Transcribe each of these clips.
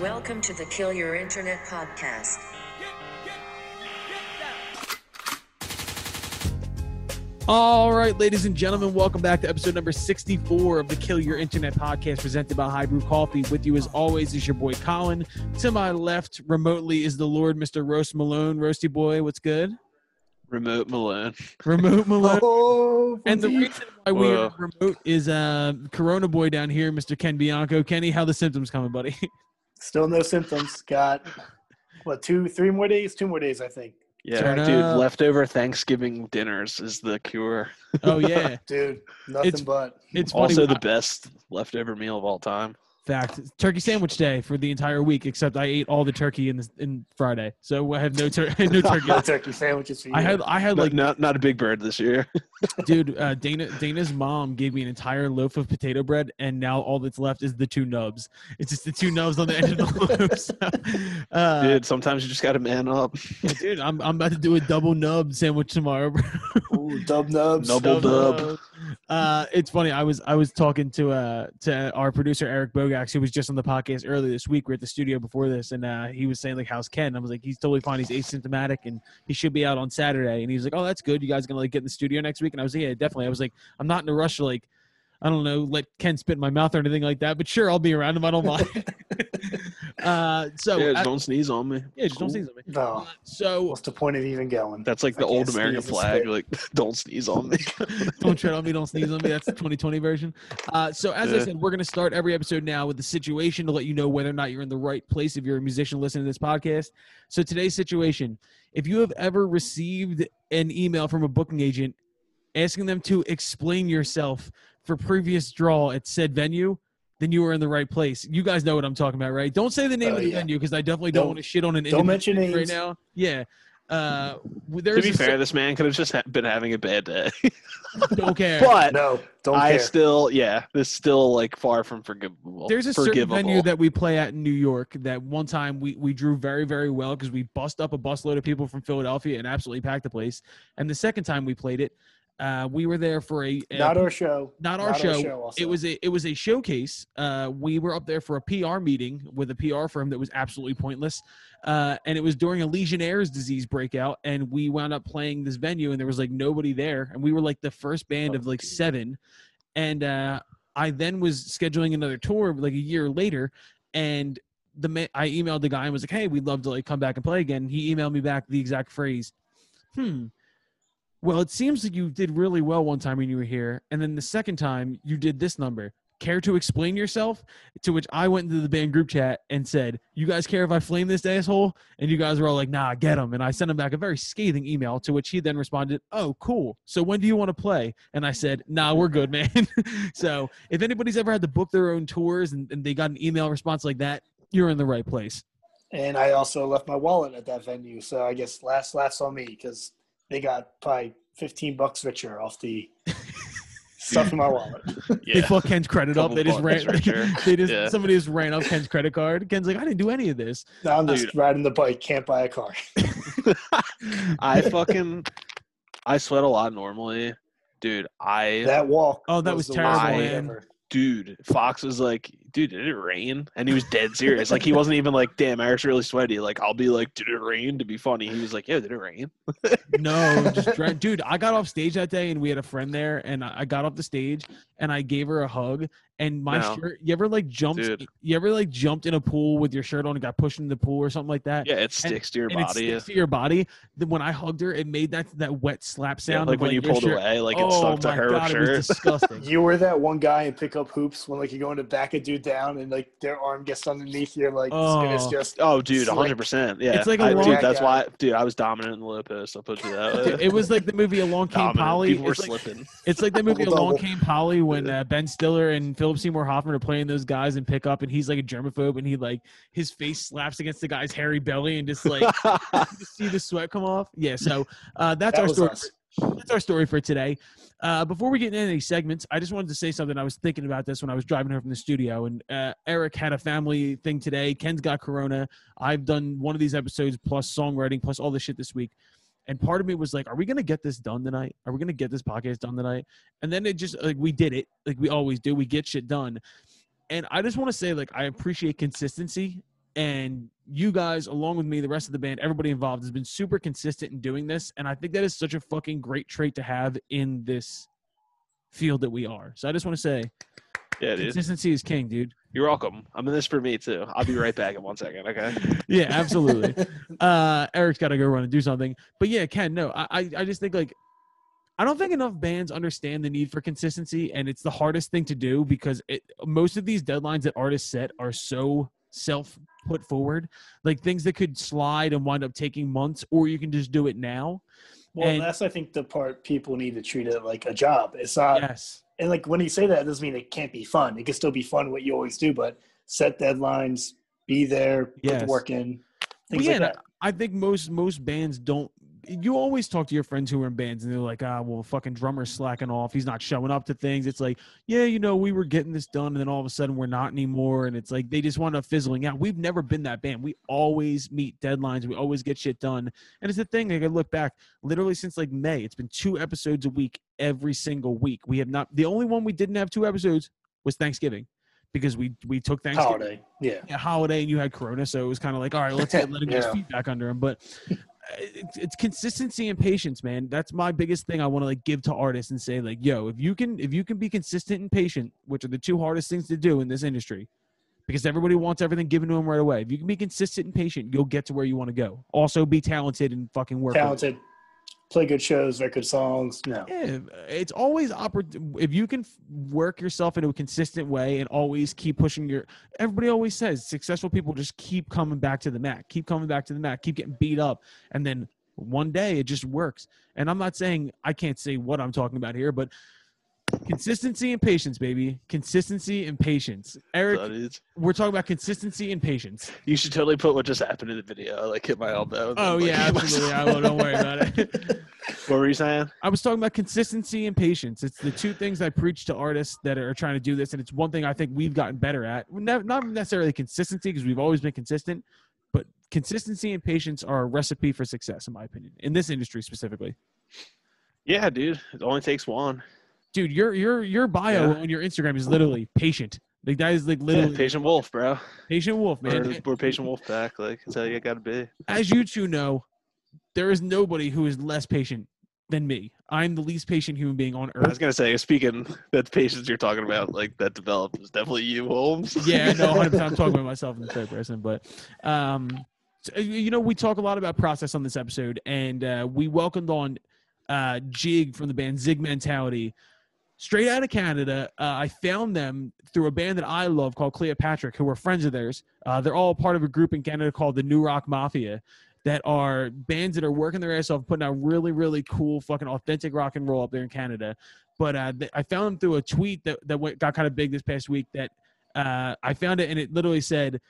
Welcome to the Kill Your Internet podcast. All right, ladies and gentlemen, welcome back to episode number 64 of the Kill Your Internet podcast presented by High Brew Coffee. With you, as always, is your boy Colin. To my left, remotely, is the Lord, Mr. Roast Malone. Roasty boy, what's good? Remote Malone. Remote Malone. Oh, And the reason why we are remote is uh, Corona boy down here, Mr. Ken Bianco. Kenny, how the symptoms coming, buddy? still no symptoms. Got what two, three more days? Two more days, I think. Yeah, Turn dude. up. Leftover Thanksgiving dinners is the cure. oh yeah, Dude, nothing It's- but. it's. Also, I- the best leftover meal of all time. Fact turkey sandwich day for the entire week, except I ate all the turkey in the, in Friday, so I have no tur- no turkey. Turkey sandwiches for you. I had I had Like like not not a big bird this year. Dude, uh, Dana Dana's mom gave me an entire loaf of potato bread, and now all that's left is the two nubs. It's just the two nubs on the end of the loaf. So, uh, dude, sometimes you just got to man up. yeah, dude, I'm I'm about to do a double nub sandwich tomorrow. bro. Ooh, dub nubs. Double dub. nubs. Uh, it's funny. I was I was talking to uh to our producer Eric Bogax, who was just on the podcast earlier this week. We're at the studio before this, and uh, he was saying like, "How's Ken?" I was like, "He's totally fine. He's asymptomatic, and he should be out on Saturday." And he was like, "Oh, that's good. You guys gonna like get in the studio next week?" And I was like, "Yeah, definitely." I was like, "I'm not in a rush to like." I don't know, let Ken spit in my mouth or anything like that, but sure, I'll be around him. I don't mind. uh, so, yeah, uh, just don't sneeze on me. yeah, just don't sneeze on me. No. Uh, so, What's the point of even going? That's like the can't old American flag. Like, don't sneeze on me. don't tread on me, don't sneeze on me. That's the 2020 version. Uh, so, as I said, we're going to start every episode now with the situation to let you know whether or not you're in the right place if you're a musician listening to this podcast. So, today's situation if you have ever received an email from a booking agent asking them to explain yourself for previous draw at said venue, then you are in the right place. You guys know what I'm talking about, right? Don't say the name Oh, of the yeah. venue because I definitely don't, Don't- want to shit on an don't mention individual right now. Yeah. Uh, w- to there's be a cer- fair, this man could have just ha- been having a bad day. don't care. but No, don't I care. still, yeah, this still like far from forgivable. There's a certain venue that we play at in New York that one time we, we drew very, very well because we bust up a busload of people from Philadelphia and absolutely packed the place. And the second time we played it, uh, we were there for a, a- not our show. not our not show. our show it was a it was a showcase. Uh, we were up there for a PR meeting with a PR firm that was absolutely pointless, uh, and it was during a Legionnaire's disease breakout. And we wound up playing this venue, and there was like nobody there, and we were like the first band of like seven. And uh, I then was scheduling another tour like a year later, and the ma- I emailed the guy and was like, "Hey, we'd love to like come back and play again." He emailed me back the exact phrase, "Hmm." Well, it seems like you did really well one time when you were here, and then the second time you did this number. Care to explain yourself? To which I went into the band group chat and said, "You guys care if I flame this asshole?" And you guys were all like, "Nah, get him." And I sent him back a very scathing email, to which he then responded, "Oh, cool. So when do you want to play?" And I said, "Nah, we're good, man." so if anybody's ever had to book their own tours and, and they got an email response like that, you're in the right place. and I also left my wallet at that venue, so I guess last last on me because they got probably fifteen bucks richer off the stuff in my wallet. They fuck Ken's credit up. They just ran. bucks richer. they just Yeah. somebody just ran up Ken's credit card. Ken's like, I didn't do any of this. Now I'm just Dude. riding the bike, can't buy a car. I fucking I sweat a lot normally. Dude, I That walk. Oh, that was the terrible, worst walk man. ever. dude, Fox was like, dude, did it rain? And he was dead serious. like he wasn't even like, damn, Eric's really sweaty. Like I'll be like, did it rain to be funny? He was like, yeah, did it rain? No, just dra- dude. I got off stage that day, and we had a friend there, and I I got off the stage, and I gave her a hug, and my No. shirt. You ever like jumped? Dude. You ever like jumped in a pool with your shirt on and got pushed in the pool or something like that? Yeah, it sticks to your and it body. sticks to your body. Then when I hugged her, it made that that wet slap Yeah, sound. like of, when you pulled shirt- away, like it oh stuck to my her god, it was shirt. disgusting. You were that one guy in pickup hoops when like you're going to back a dude down and like their arm gets underneath your like and it's Oh. just Oh, dude, hundred percent. Yeah, It's like a I, long- dude. That's guy. why, dude. I was dominant in the low post. I'll put you that way. Dude, it was like the movie Along Came dominant. Polly. People were It's like, slipping. It's like the movie Double Along double. Came Polly when uh, Ben Stiller and Philip Seymour Hoffman are playing those guys and pick up, and he's like a germaphobe, and he like his face slaps against the guy's hairy belly, and just like just see the sweat come off. Yeah, so uh, that's that our was story. us. That's our story for today. Uh, before we get into any segments, I just wanted to say something. I was thinking about this when I was driving her from the studio, and uh, Eric had a family thing today. Ken's got corona. I've done one of these episodes plus songwriting plus all this shit this week. And part of me was like, "Are we gonna get this done tonight? Are we gonna get this podcast done tonight?" And then it just like we did it, like we always do. We get shit done. And I just want to say, like, I appreciate consistency And you guys, along with me, the rest of the band, everybody involved has been super consistent in doing this. And I think that is such a fucking great trait to have in this field that we are. So I just want to say Yeah, dude. consistency is king, dude. You're welcome. I'm in this for me too. I'll be right back in one second. Okay. Yeah, absolutely. uh Eric's got to go run and do something. But yeah, Ken, no, I I- I just think like I don't think enough bands understand the need for consistency, and it's the hardest thing to do because it most of these deadlines that artists set are so self put forward, like things that could slide and wind up taking months, or you can just do it now. Well, And- that's I think the part people need to treat it like a job. It's not, yes, and like when you say that, it doesn't mean it can't be fun. It can still be fun what you always do, but set deadlines, be there, put the work in, Well, yeah, like that. I think most most bands don't. You always talk to your friends who are in bands, and they're like, "Ah, well, fucking drummer's slacking off. He's not showing up to things." It's like, yeah, you know, we were getting this done, and then all of a sudden we're not anymore, and it's like they just wind up fizzling out. We've never been that band. We always meet deadlines. We always get shit done, and it's the thing. Like I look back, literally since like May, it's been two episodes a week every single week. We have not. The only one we didn't have two episodes was Thanksgiving, because we we took Thanksgiving Holiday, yeah. a holiday and you had Corona, so it was kind of like, all right, let's get let him get his feet back under him. But it's, it's consistency and patience, man. That's my biggest thing. I want to like give to artists and say like, yo, if you can if you can be consistent and patient, which are the two hardest things to do in this industry, because everybody wants everything given to them right away. If you can be consistent and patient, you'll get to where you want to go. Also, be talented and fucking work. Talented, play good shows, write good songs. No, Yeah, it's always oppor- if you can work yourself into a consistent way and always keep pushing your. Everybody always says successful people just keep coming back to the mat, keep coming back to the mat, keep getting beat up, and then one day it just works. And I'm not saying I can't say what I'm talking about here, but consistency and patience, baby, consistency and patience. Eric, we're talking about consistency and patience. you should totally put what just happened in the video. I, Like hit my elbow. and then, Oh like, yeah, hit absolutely. I will. Don't worry about it. What were you saying? I was talking about consistency and patience. It's the two things I preach to artists that are trying to do this, and it's one thing I think we've gotten better at. Not necessarily consistency because we've always been consistent, but consistency and patience are a recipe for success, in my opinion, in this industry specifically. Yeah, dude. It only takes one. Dude, your your your bio Yeah. on your Instagram is literally patient. Like that is like Yeah, patient wolf, bro. patient wolf, man. We're, we're patient wolf pack. Like that's how you gotta be. As you two know, there is nobody who is less patient than me. I'm the least patient human being on earth. I was gonna say, speaking that patience you're talking about, like that developed is definitely you, Holmes. yeah, no, 100%, I'm talking about myself in the third person, but um, so, you know, we talk a lot about process on this episode, and uh, we welcomed on uh, Jig from the band Zig Mentality, straight out of Canada. Uh, I found them through a band that I love called Cleopatra, who are friends of theirs. Uh, they're all part of a group in Canada called the New Rock Mafia. That are bands that are working their ass off, putting out really, really cool, fucking authentic rock and roll up there in Canada. But uh, th- I found them through a tweet that that went, got kind of big this past week. That uh, I found it, and it literally said,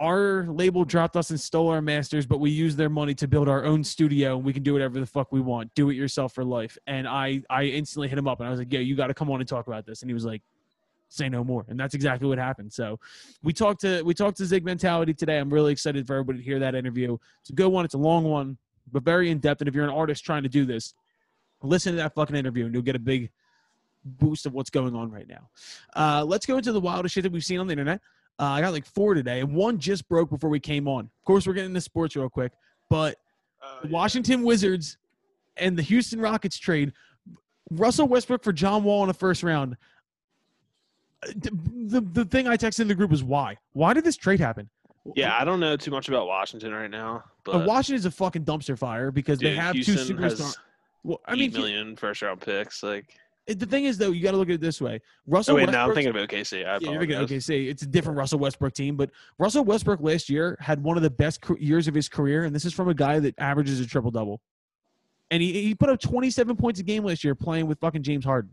"Our label dropped us and stole our masters, but we use their money to build our own studio, and we can do whatever the fuck we want. Do it yourself for life." And I, I instantly hit him up, and I was like, "Yo, you got to come on and talk about this." And he was like, "Say no more." And that's exactly what happened. So we talked to we talked to Zig Mentality today. I'm really excited for everybody to hear that interview. It's a good one. It's a long one, but very in depth. And if you're an artist trying to do this, listen to that fucking interview, and you'll get a big boost of what's going on right now. Uh, let's go into the wildest shit that we've seen on the internet. Uh, I got like four today, and one just broke before we came on. Of course, we're getting into sports real quick, but the Washington Wizards and the Houston Rockets trade Russell Westbrook for John Wall in the first round. Uh, The, the, thing I texted in the group was why? Why did this trade happen? Yeah, I don't know too much about Washington right now, Uh, but Washington is a fucking dumpster fire because dude, they have Houston two superstars. Well, I mean, million first round picks. Like, the thing is though, you got to look at it this way. Russell oh wait, no, I'm thinking of OKC. I Yeah, you're thinking, apologize. okay, it's a different Russell Westbrook team, but Russell Westbrook last year had one of the best years of his career, and this is from a guy that averages a triple double. And he, he put up 27 points a game last year playing with fucking James Harden.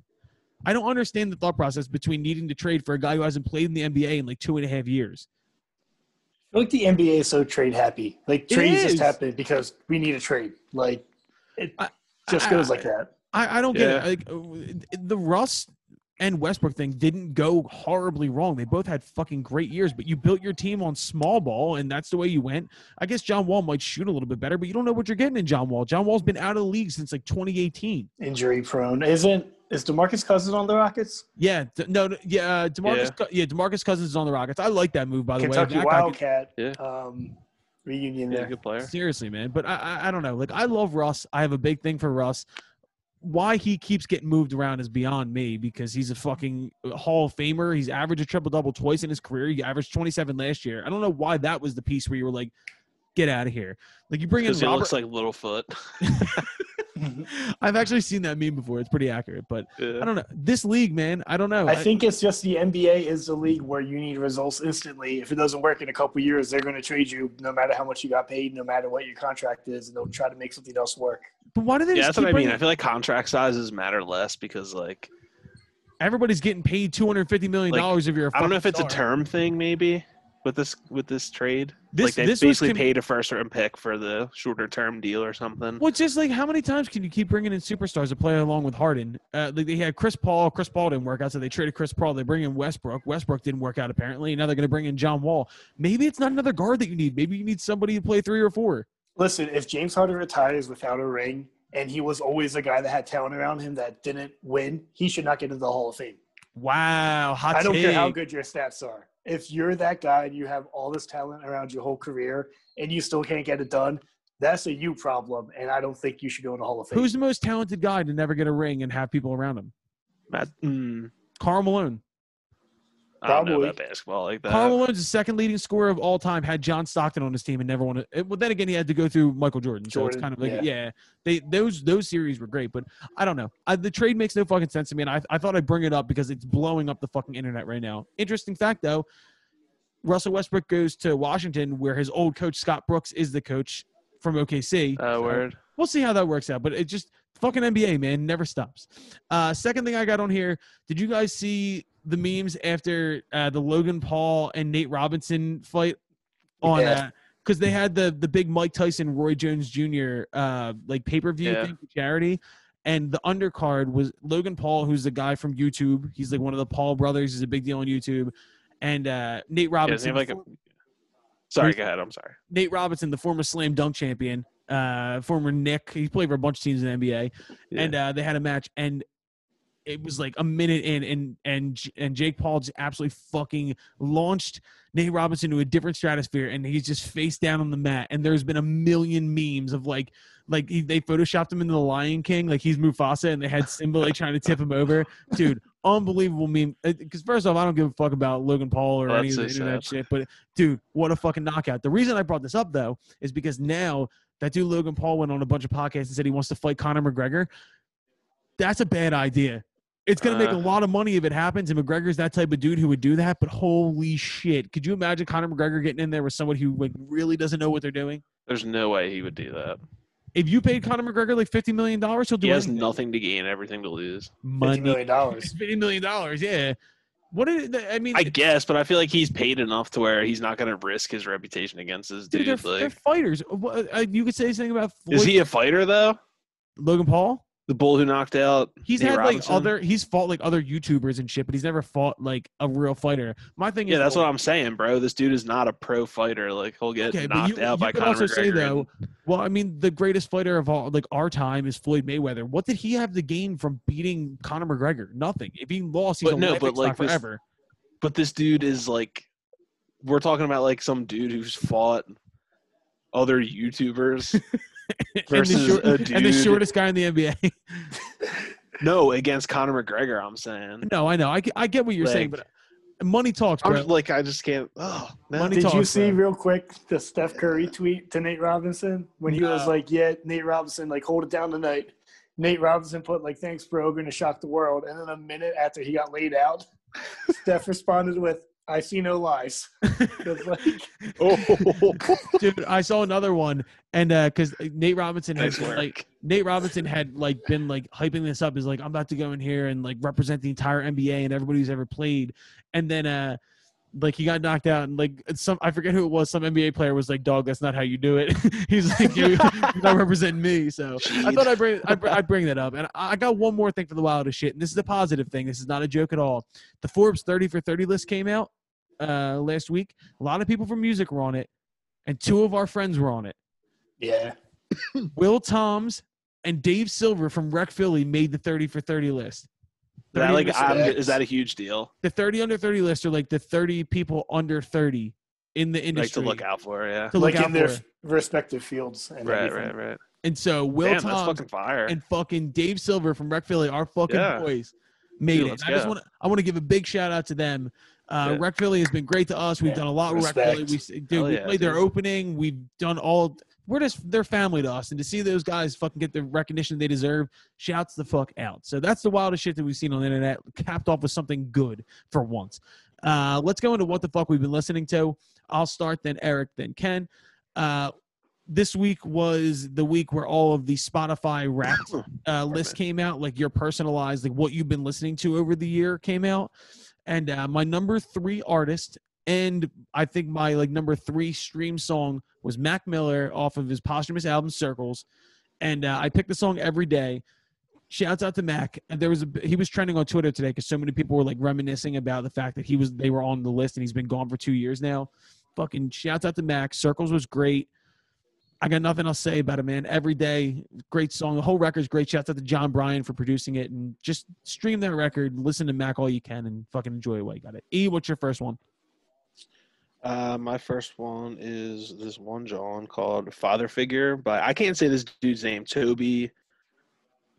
I don't understand the thought process between needing to trade for a guy who hasn't played in the NBA in like two and a half years. I feel like the NBA is so trade happy. Like trades just happen because we need a trade. Like it I- just I- goes like that. I, I don't get Yeah. it. Like uh, the Russ and Westbrook thing didn't go horribly wrong. They both had fucking great years, but you built your team on small ball, and that's the way you went. I guess John Wall might shoot a little bit better, but you don't know what you're getting in John Wall. John Wall's been out of the league since like 2018. Injury prone. Isn't Is Demarcus Cousins on the Rockets? Yeah, d- no, no, yeah, uh, Demarcus, Yeah. Yeah, Demarcus Cousins is on the Rockets. I like that move by the Kentucky way. That guy could- Wildcat Yeah. um, reunion Yeah, there. good player. Seriously, man. But I, I, I don't know. Like, I love Russ. I have a big thing for Russ. Why he keeps getting moved around is beyond me because he's a fucking Hall of Famer. He's averaged a triple double twice in his career. He averaged 27 last year. I don't know why that was the piece where you were like, get out of here. Like, you bring in Because he looks like Littlefoot. I've actually seen that meme before. It's pretty accurate. But I don't know. This league, man, I don't know. I think it's just the NBA is the league where you need results instantly. If it doesn't work in a couple years, they're going to trade you no matter how much you got paid, no matter what your contract is, and they'll try to make something else work. But why do they Yeah, just that's keep what I mean. bringing- I feel like contract sizes matter less because, like, Everybody's getting paid two hundred fifty million dollars if you're. A I don't know if fucking it's a term thing, maybe with this with this trade. This- like they this basically com- paid a first round pick for the shorter term deal or something. Well, it's just like how many times can you keep bringing in superstars to play along with Harden? Uh, like they had Chris Paul. Chris Paul didn't work out, so they traded Chris Paul. They bring in Westbrook. Westbrook didn't work out apparently. Now they're going to bring in John Wall. Maybe it's not another guard that you need. Maybe you need somebody to play three or four. Listen, if James Harden retires without a ring, and he was always a guy that had talent around him that didn't win, he should not get into the Hall of Fame. Wow, hot I don't care how good your stats are. If you're that guy and you have all this talent around your whole career and you still can't get it done, that's a you problem. And I don't think you should go in the Hall of Fame. Who's the most talented guy to never get a ring and have people around him? Matt, mm, Karl Malone. I don't know Probably. about basketball like that. Karl Malone's the second leading scorer of all time. Had John Stockton on his team and never won it. Well, then again, he had to go through Michael Jordan, so it's kind of like yeah. yeah. They those those series were great, but I don't know. I, the trade makes no fucking sense to me, and I I thought I'd bring it up because it's blowing up the fucking internet right now. Interesting fact though, Russell Westbrook goes to Washington, where his old coach Scott Brooks is the coach from OKC. Uh, So- word. we'll see how that works out. But it just fucking NBA, man, never stops. Uh, second thing I got on here, did you guys see the memes after uh, the Logan Paul and Nate Robinson fight on? Yeah. Because they had the the big Mike Tyson Roy Jones Jr. Uh, like pay per view Yeah. thing for charity. And the undercard was Logan Paul, who's the guy from YouTube. He's like one of the Paul brothers. He's a big deal on YouTube. And uh, Nate Yeah, Robinson, have like a, sorry, go ahead. I'm sorry. Nate Robinson, the former slam dunk champion, uh, former Nick. He played for a bunch of teams in the NBA, Yeah. and uh, they had a match, and it was like a minute in, and and and Jake Paul just absolutely fucking launched Nate Robinson to a different stratosphere, and he's just face down on the mat. And there's been a million memes of like. Like he, they photoshopped him into the Lion King, like he's Mufasa, and they had Simba like trying to tip him over. Dude, unbelievable meme. Because first off, I don't give a fuck about Logan Paul or Oh, any of so internet sad. shit. But dude, what a fucking knockout! The reason I brought this up though is because now that dude Logan Paul went on a bunch of podcasts and said he wants to fight Conor McGregor. That's a bad idea. It's gonna make a Uh. lot of money if it happens, and McGregor's that type of dude who would do that. But holy shit, could you imagine Conor McGregor getting in there with someone who like really doesn't know what they're doing? There's no way he would do that. If you paid Conor McGregor like fifty million dollars, he'll do He has anything. nothing to gain, everything to lose. $50 money. million. dollars. Fifty million dollars, yeah. What did I mean? I guess, but I feel like he's paid enough to where he's not going to risk his reputation against this dude, dude. they're, they're fighters. Uh, You could say something about Floyd, is he a fighter though? Logan Paul. The bull who knocked out. He's Nate had Robinson? like other. He's fought like other YouTubers and shit, but he's never fought like a real fighter. My thing is Yeah, is, that's what I'm saying, bro. This dude is not a pro fighter. Like he'll get Okay, knocked you, out you by Conor also McGregor. say though. Well, I mean, the greatest fighter of all, like our time, is Floyd Mayweather. What did he have to gain from beating Conor McGregor? Nothing. If he lost, he's But a no, but, like, this- forever. but this dude is like, we're talking about like some dude who's fought other YouTubers. and, the versus short- a and the shortest guy in the NBA. no, against Conor McGregor. I'm saying. no, I know. I, get- I get what you're saying, but money talks, I'm like, I just can't. Oh, no. Money Did you see bro. real quick the Steph Curry tweet to Nate Robinson when he was like, "Yeah, Nate Robinson, like hold it down tonight." Nate Robinson put like, "Thanks, bro, going to shock the world." And then a minute after he got laid out, Steph responded with, "I see no lies." It's like, Oh, Dude, I saw another one, and because Nate Robinson had nice been, like Nate Robinson had like been like hyping this up. Is like I'm about to go in here and like represent the entire NBA and everybody who's ever played, and then uh like he got knocked out and like some I forget who it was some NBA player was like dog that's not how you do it. He's like you, not representing me so I thought I'd bring I'd, I'd bring that up and I I got one more thing for the wildest shit and this is a positive thing this is not a joke at all. The Forbes 30 for 30 list came out uh last week. A lot of people from music were on it and two of our friends were on it. Yeah, Will Toms and Dave Silver from Rec Philly made the 30 for 30 list. That like I'm, is that a huge deal? the 30 under 30 list are like the 30 people under 30 in the Like industry to look out for, yeah. to look like out in their for. respective fields and Right, everything. right, right. And so Will Damn, that's Toms fucking fire. and fucking Dave Silver from Rec Philly, our fucking Yeah. boys, made Dude, it. I just want to I want to give a big shout out to them. Uh, Yeah. Rec Philly has been great to us. We've Yeah, done a lot with Rec Philly. respect. We, s- dude, Hell we yeah, played their opening. We've done all. We're just they're family to us, and to see those guys fucking get the recognition they deserve, shouts the fuck out. So that's the wildest shit that we've seen on the internet. Capped off with something good for once. Uh, let's go into what the fuck we've been listening to. I'll start, then Eric, then Ken. Uh, this week was the week where all of the Spotify Wrapped uh, list came out, like your personalized, like what you've been listening to over the year came out. And uh, my number three artist, and I think my like number three stream song was Mac Miller off of his posthumous album Circles. And uh, I pick the song every day. Shouts out to Mac. And there was a he was trending on Twitter today because so many people were like reminiscing about the fact that he was they were on the list and he's been gone for two years now. Fucking shouts out to Mac. Circles was great. I got nothing else to say about it, man. Every day, great song. The whole record's great. Shouts out to Jon Brion for producing it, and just stream that record, listen to Mac all you can, and fucking enjoy it while you got it. E, what's your first one? Uh, my first one is this one John called Father Figure, but I can't say this dude's name. Toby.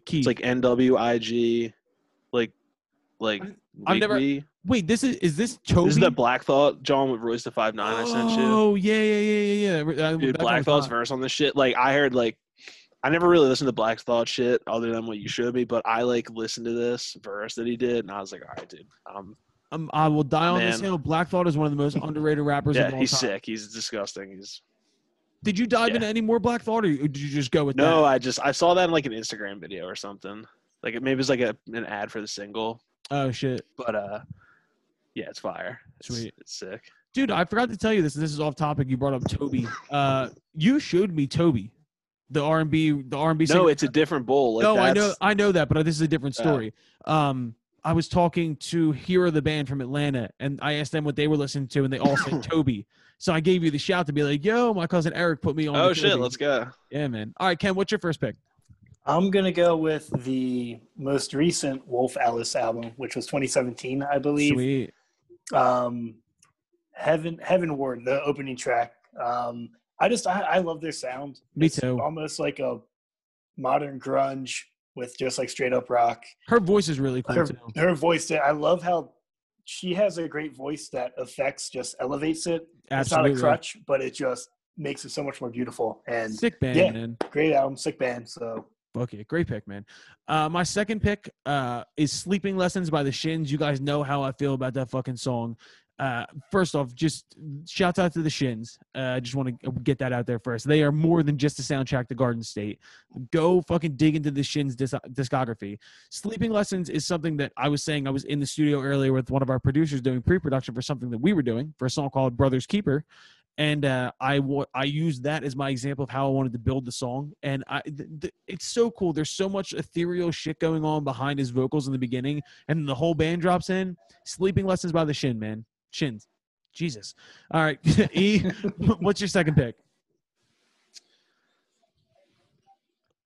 Key. It's like N W I G, like, like. I've never- Wait, this is is this Toby? This is the Black Thought John with Royce da Five Nine. I sent you. Oh yeah, yeah, yeah, yeah, yeah. Dude, Black Thought's verse on this shit. Like I heard like I never really listened to Black Thought shit other than what you showed me, but I like listened to this verse that he did and I was like, all right, dude. Um Um, I will die on this Man. hill. Black Thought is one of the most underrated rappers yeah, of all he's time. sick. He's disgusting. He's Did you dive Yeah. into any more Black Thought, or did you just go with no, that? I just I saw that in like an Instagram video or something. Like it maybe it's like a an ad for the single. Oh shit, But uh yeah, it's fire. Sweet. It's sick. dude! I forgot to tell you this. and This is off topic. You brought up Toby. Uh, you showed me Toby, the R and B, the R and B. No, it's a different bowl. Like no, I know, I know that, but this is a different story. Um, I was talking to Hero the band from Atlanta, and I asked them what they were listening to, and they all said Toby. So I gave you the shout to be like, "Yo, my cousin Eric put me on." Oh shit, Toby." let's go. Yeah, man. All right, Ken, what's your first pick? I'm gonna go with the most recent Wolf Alice album, which was 2017, I believe. Sweet. Um, Heaven Heavenward, the opening track. Um, I just I, I love their sound. Me It's too. Almost like a modern grunge with just like straight up rock. Her voice is really cool Her, too. her voice, I love how she has a great voice that affects just elevates it. Absolutely. It's not a crutch, but it just makes it so much more beautiful. And Sick band, Yeah. man. great album, sick band. So Okay, great pick, man. Uh, my second pick uh, is "Sleeping Lessons" by the Shins. You guys know how I feel about that fucking song. Uh, first off, just shouts out to the Shins. Uh, I just want to get that out there first. They are more than just a soundtrack to Garden State. Go fucking dig into the Shins dis- discography. "Sleeping Lessons" is something that I was saying. I was in the studio earlier with one of our producers doing pre-production for something that we were doing for a song called "Brothers Keeper." and uh, I I used that as my example of how I wanted to build the song. And I, th- th- it's so cool. There's so much ethereal shit going on behind his vocals in the beginning, and the whole band drops in. Sleeping lessons by the Shin, man. Shins. Jesus. All right, E. what's your second pick?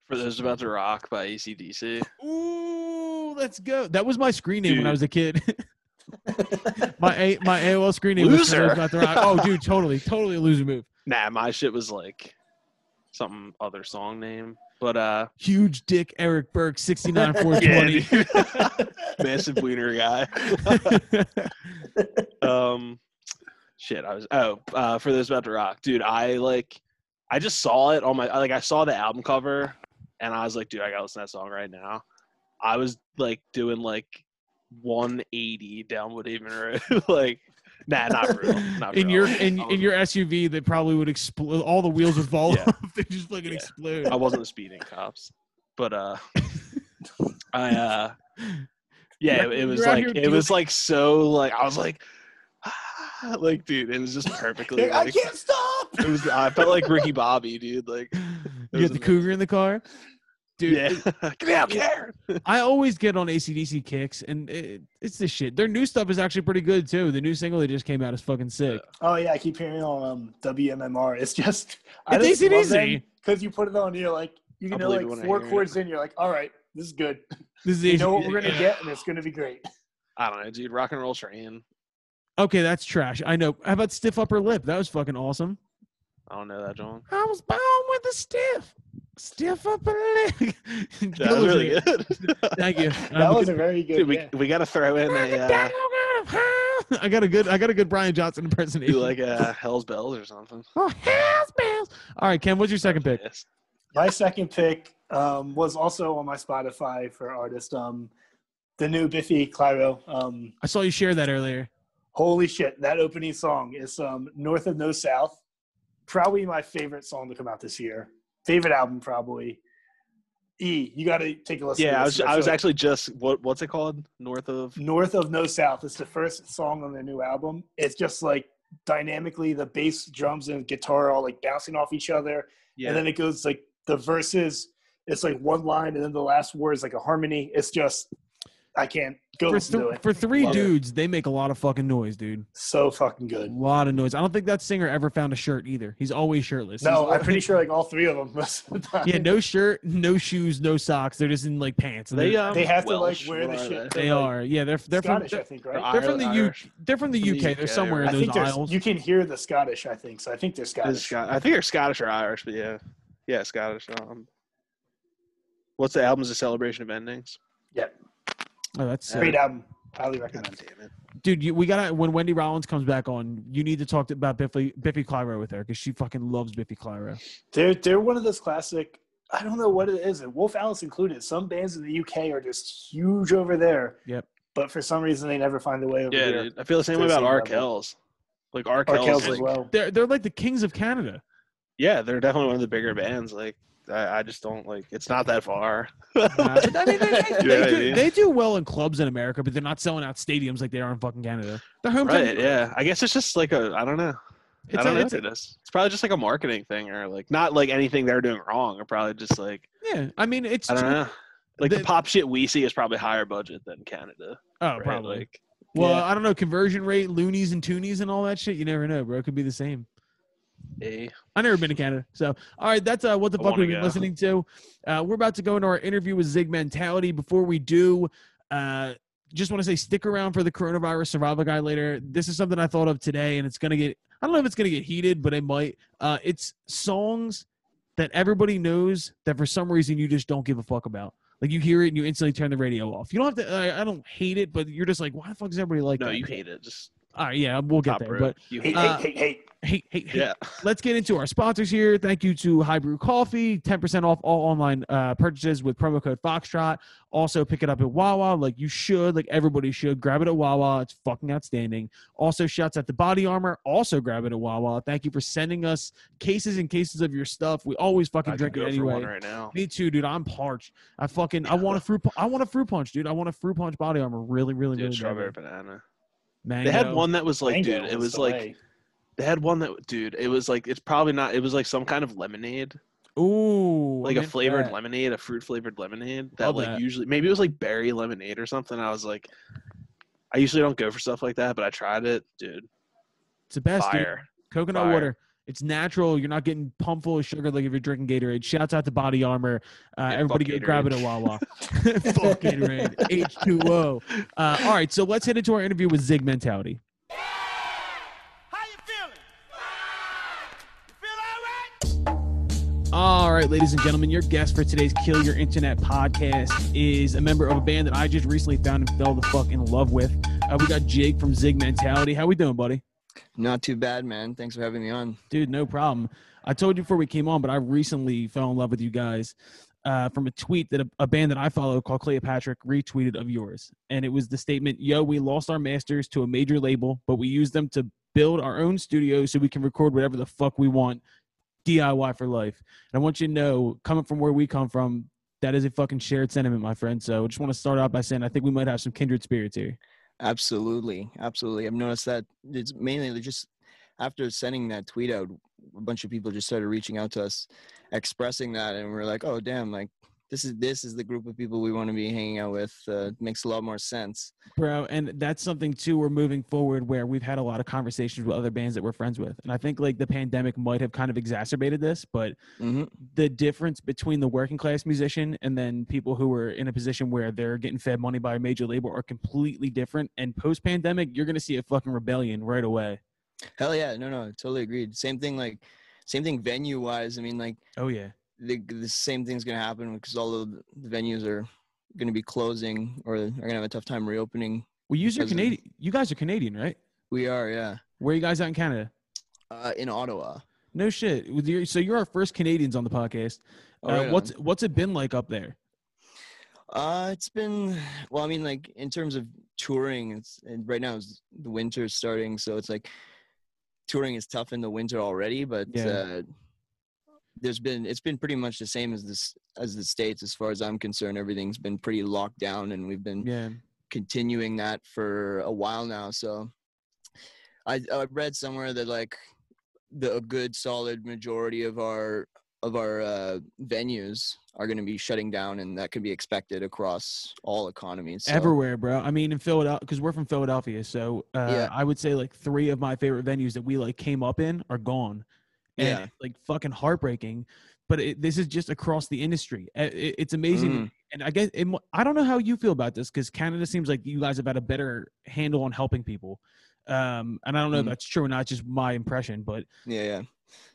For those about to rock by ACDC. Ooh, let's go. That was my screen name when I was a kid. my a- my AOL screen name was Loser. About the Rock. Oh, dude, totally, totally a loser move. Nah, my shit was like some other song name. But uh Huge dick Eric Burke, 69 yeah, 420. dude. massive wiener guy. um shit, I was oh, uh for those about to rock. Dude, I like I just saw it on my like I saw the album cover and I was like, dude, I gotta listen to that song right now. I was like doing like 180 down Woodhaven Road. like nah, not real. Not in your in, in your SUV that probably would explode. All the wheels would fall Yeah. off. They just fucking Yeah. explode. I wasn't speeding cops, but uh, I uh, yeah, it, it was like it was like so like I was like, Ah, like dude, it was just perfectly. I Like, can't stop. it was I felt like Ricky Bobby, dude. Like you get the cougar in the car, dude. yeah, get out, Karen. I always get on ACDC kicks, and it, it's the shit. Their new stuff is actually pretty good too. The new single they just came out is fucking sick. Oh yeah, I keep hearing on um, WMMR. It's just It's AC/DC. because you put it on, you're like you I can know like it when I four hear it. chords in, you're like, all right, This is good. This is You know what we're gonna get, and it's gonna be great. I don't know, dude. Rock and roll train. Okay, that's trash. I know. How about stiff upper lip? That was fucking awesome. I don't know that, John. I was born with a stiff, stiff upper lip. That was really good. Thank you. That Um, was a very good. Dude, we, yeah. we got to throw in a uh, I got a good. I got a good Brian Johnson impersonation. do like a Hell's Bells or something. oh, hell's bells. All right, Ken. What's your second pick? Yes. My second pick um, was also on my Spotify for artist. Um, the new Biffy Clyro. Um, I saw you share that earlier. holy shit, that opening song is um, North of No South. Probably my favorite song to come out this year. Favorite album, probably. E, you got to take a listen. to Yeah, I was I was actually just what what's it called? North of North of No South. It's the first song on their new album. It's just like dynamically the bass, drums, and guitar all like bouncing off each other. yeah. and then it goes like the verses it's like one line and then the last word is like a harmony it's just i can't go For, listen to th- it for three Love it. dudes, they make a lot of fucking noise, dude. so fucking good. A lot of noise. I don't think that singer ever found a shirt either. He's always shirtless. no He's i'm pretty sure like all three of them most of the time Yeah, no shirt, no shoes, no socks. They're just in like pants. and they they're- um, they have to like wear the what shit they? they like, are. Yeah, they're they're scottish from i think They're right they're from the U. They're from the From UK. the They're UK, somewhere in i those think aisles. you can hear the scottish i think so i think they're scottish Scot- I think they're Scottish or Irish, but yeah, yeah, Scottish. Um, what's the album's a celebration of endings? Oh, that's sick. great album highly God recommend damn it! dude. You, we gotta when Wendy Rollins comes back on, you need to talk to, about Biffy Biffy Clyro with her because she fucking loves Biffy Clyro. they're they're one of those classic i don't know what it is and wolf alice included some bands in the uk are just huge over there Yep. but for some reason they never find their way over Yeah, here dude. I feel the same way about same R. level. Kells. Like R. Arkells, Kells like, as well They're they're like the kings of Canada. yeah, they're definitely one of the bigger bands. Like, I, I just don't like. It's not that far. Uh, I mean, they, they, You know I do, mean? they do well in clubs in America, but they're not selling out stadiums like they are in fucking Canada. Their hometown, right? Yeah. I guess it's just like a. I don't know. It's I don't know it's what a- it is. It's probably just like a marketing thing, or like not like anything they're doing wrong, or probably just like yeah. I mean, it's I don't know. Like The- the pop shit we see is probably higher budget than Canada. Oh, right? probably. Like, well, Yeah. I don't know conversion rate, loonies and toonies, and all that shit. You never know, bro. It could be the same. Eh. I never been to Canada, so all right. That's uh, what the I fuck we've been go. listening to. Uh, we're about to go into our interview with Zig Mentality. Before we do, uh, just want to say stick around for the coronavirus survival guide later. This is something I thought of today, and it's gonna get. I don't know if it's gonna get heated, but it might. Uh, it's songs that everybody knows that for some reason you just don't give a fuck about. Like you hear it and you instantly turn the radio off. You don't have to. I I don't hate it, but you're just like, why the fuck does everybody like No, that? you hate it. Just All right, yeah, we'll get top there. row. But you hate hate Uh, hate hate hate hey, hey, hey, Yeah. let's get into our sponsors here. Thank you to High Brew Coffee, 10% off all online uh, purchases with promo code Foxtrot. Also, pick it up at Wawa like you should, like everybody should. Grab it at Wawa. It's fucking outstanding. Also, shouts at the Body Armor. Also, grab it at Wawa. Thank you for sending us cases and cases of your stuff. We always fucking I drink it anyway. right now. Me too, dude. I'm parched. I fucking I want a fruit. pu- I want a fruit punch, dude. I want a fruit punch body armor. Really, really, Dude, really. strawberry badly. banana. Mango. They had one that was like, Mango dude, it was the like way. they had one that, dude, it was like it's probably not. It was like some kind of lemonade, Ooh, like a flavored that. lemonade, a fruit flavored lemonade. That Love like that. usually maybe it was like berry lemonade or something. I was like, I usually don't go for stuff like that, but I tried it, dude. It's the best. dude. Fire. Coconut Fire. water. It's natural. You're not getting pumped full of sugar like if you're drinking Gatorade. Shouts out to Body Armor. Uh, Yeah, everybody fuck go grab it Gatorade. at Wawa. fuck Gatorade. H2O. Uh, all right, so let's head into our interview with Zig Mentality. How you feeling? You feel all right? All right, ladies and gentlemen, your guest for today's Kill Your Internet podcast is a member of a band that I just recently found and fell the fuck in love with. Uh, we got Jake from Zig Mentality. How we doing, buddy? Not too bad, man. Thanks for having me on. Dude, no problem. I told you before we came on, but I recently fell in love with you guys uh, from a tweet that a, a band that I follow called Cleopatra retweeted of yours. And it was the statement, Yo, we lost our masters to a major label, but we use them to build our own studio so we can record whatever the fuck we want. DIY for life. And I want you to know, coming from where we come from, that is a fucking shared sentiment, my friend. So I just want to start out by saying I think we might have some kindred spirits here. Absolutely, absolutely. I've noticed that it's mainly just after sending that tweet out, a bunch of people just started reaching out to us, expressing that, and we are like, oh damn, like this is this is the group of people we want to be hanging out with. Uh, makes a lot more sense. bro and that's something too we're moving forward where we've had a lot of conversations with other bands that we're friends with and i think like the pandemic might have kind of exacerbated this but hmm the difference between the working class musician and then people who are in a position where they're getting fed money by a major label are completely different and post pandemic you're going to see a fucking rebellion right away Hell yeah, no, no, totally agreed. Same thing, like same thing venue wise. I mean, like oh yeah the the same thing's gonna happen because all of the venues are gonna be closing or are gonna have a tough time reopening. well you are Because of- canadian you guys are canadian right We are, yeah, where are you guys out in canada uh, in Ottawa. no shit so you're our first canadians on the podcast Oh, uh, right what's on. what's it been like up there Uh, it's been well. I mean, like in terms of touring, it's and right now is the winter's starting, so it's like touring is tough in the winter already. But Yeah. uh, there's been it's been pretty much the same as this as the states as far as I'm concerned. Everything's been pretty locked down, and we've been yeah continuing that for a while now. So I I read somewhere that like the a good solid majority of our of our uh, venues are going to be shutting down, and that can be expected across all economies. So, everywhere, bro. I mean, in Philadelphia, because we're from Philadelphia, so uh, Yeah. I would say like three of my favorite venues that we like came up in are gone. And Yeah. it's, like fucking heartbreaking. But it, this is just across the industry. It- it's amazing, Mm. and I guess it, I don't know how you feel about this because Canada seems like you guys have had a better handle on helping people. Um, and I don't know if Mm. that's true or not, just my impression, but Yeah, yeah,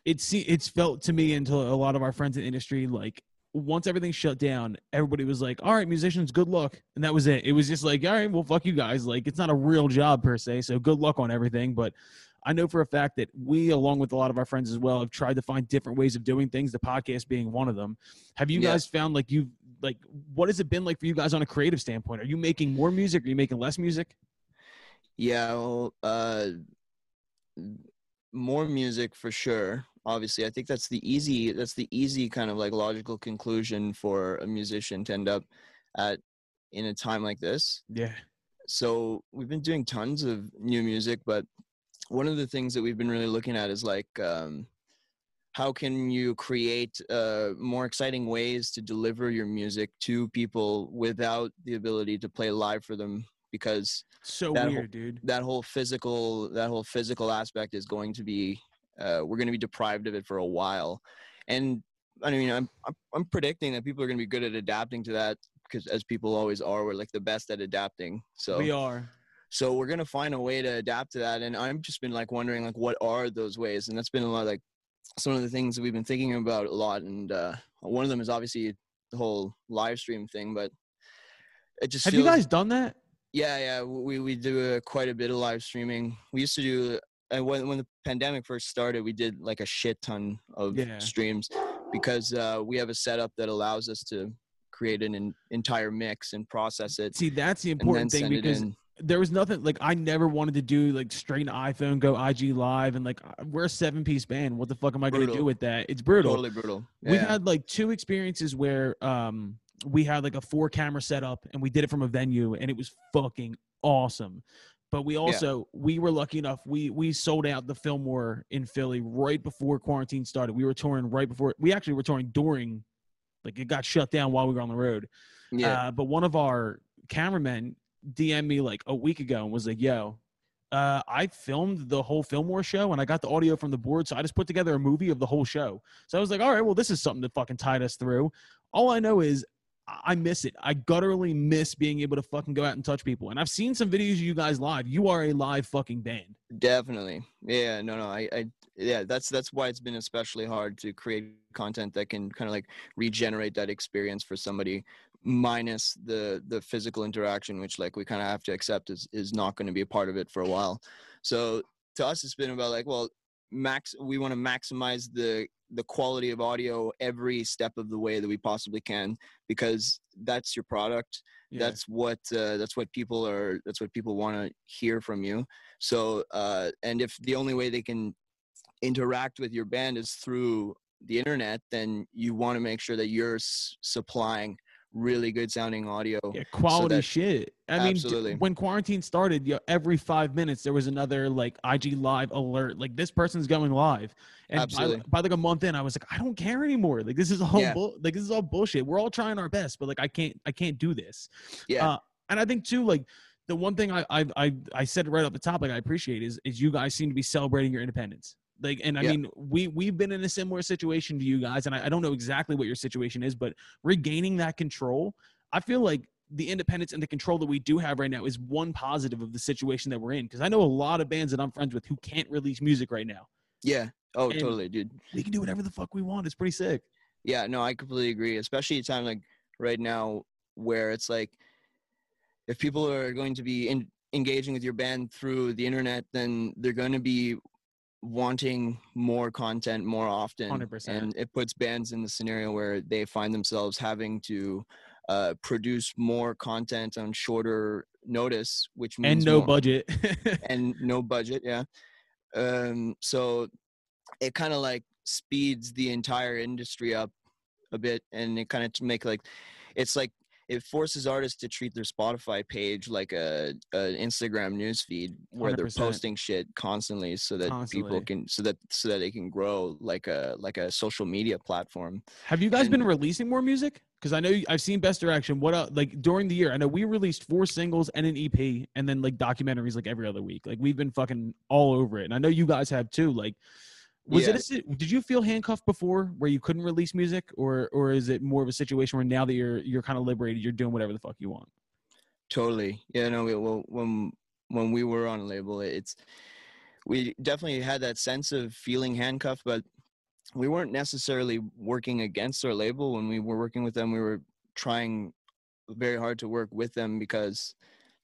it's it's felt to me until a lot of our friends in the industry like once everything shut down everybody was like all right musicians good luck and that was it it was just like all right well fuck you guys like it's not a real job per se so good luck on everything but i know for a fact that we along with a lot of our friends as well have tried to find different ways of doing things the podcast being one of them have you Yeah. guys found like you've like what has it been like for you guys on a creative standpoint are you making more music are you making less music yeah. Well, uh, more music for sure. Obviously, I think that's the easy. That's the easy kind of like logical conclusion for a musician to end up at in a time like this. yeah so we've been doing tons of new music but one of the things that we've been really looking at is like um, how can you create uh, more exciting ways to deliver your music to people without the ability to play live for them? Because so That whole- weird dude. that whole physical that whole physical aspect is going to be uh, we're going to be deprived of it for a while. And i mean i'm i'm, I'm predicting that people are going to be good at adapting to that because as people always are we're like the best at adapting so we are so we're gonna find a way to adapt to that and i've just been like wondering like what are those ways? And that's been a lot like some of the things that we've been thinking about a lot and uh one of them is obviously the whole live stream thing but it just have you guys done that? Yeah yeah we we do uh, quite a bit of live streaming. We used to do and when when the pandemic first started we did like a shit ton of Yeah. streams because uh we have a setup that allows us to create an, en- entire mix and process it see that's the important thing because there was nothing like I never wanted to do like straight iPhone, go IG live, and like we're a seven piece band. What the fuck am I gonna do with that? It's brutal. totally brutal We've had like two experiences where um we had like a four camera setup and we did it from a venue and it was fucking awesome. But we also we were lucky enough we we sold out the Fillmore in Philly right before quarantine started. We were touring right before we actually were touring during like it got shut down while we were on the road. yeah Uh, but one of our cameramen DM'd me like a week ago and was like, "Yo, uh, I filmed the whole Fillmore show and I got the audio from the board, so I just put together a movie of the whole show." So I was like, "All right, well, this is something to fucking tide us through." All I know is I I miss it. I gutturally miss being able to fucking go out and touch people. And I've seen some videos of you guys live. You are a live fucking band. Definitely. Yeah, no, no. I, I, yeah, that's that's why it's been especially hard to create content that can kind of like regenerate that experience for somebody, minus the the physical interaction, which like we kind of have to accept is is not going to be a part of it for a while. So to us, it's been about like, well, max. We want to maximize the the quality of audio every step of the way that we possibly can because that's your product Yeah. that's what uh, that's what people are that's what people want to hear from you so uh, and if the only way they can interact with your band is through the internet then you want to make sure that you're s- supplying really good sounding audio. Yeah, quality that- shit. I mean, when quarantine started, you know, every five minutes there was another like IG live alert, like this person's going live. And by, Absolutely. by like a month in, I was like, I don't care anymore. Like this is all Yeah. bull- like this is all bullshit. We're all trying our best, but like I can't, I can't do this. Yeah. Uh, and I think too, like the one thing I I I, I said right off the top, like I appreciate is is you guys seem to be celebrating your independence. Like, and I Yeah. mean, we we've been in a similar situation to you guys, and I, I don't know exactly what your situation is, but regaining that control, I feel like the independence and the control that we do have right now is one positive of the situation that we're in. Because I know a lot of bands that I'm friends with who can't release music right now. yeah. Oh, and- totally, dude. We can do whatever the fuck we want. It's pretty sick. Yeah, no, I completely agree. Especially at a time like right now where it's like if people are going to be in, engaging with your band through the internet, then they're going to be wanting more content more often 100%. and it puts bands in the scenario where they find themselves having to uh, produce more content on shorter notice which means And no more- budget. and no budget yeah um so it kind of like speeds the entire industry up a bit and it kind of make like it's like it forces artists to treat their spotify page like a, an instagram news feed where they are posting shit constantly so that people can so that so that they can grow like a like a social media platform Have you guys been releasing more music? Because I know you- I've seen Best Direction. What uh, like during the year? I know we released four singles and an EP, and then like documentaries like every other week. Like we've been fucking all over it, and I know you guys have too. Like, was it? A, did you feel handcuffed before, where you couldn't release music, or or is it more of a situation where now that you're you're kind of liberated, you're doing whatever the fuck you want? Totally. Yeah, no, we, well, when when we were on a label, it's we definitely had that sense of feeling handcuffed, but we weren't necessarily working against our label when we were working with them. We were trying very hard to work with them because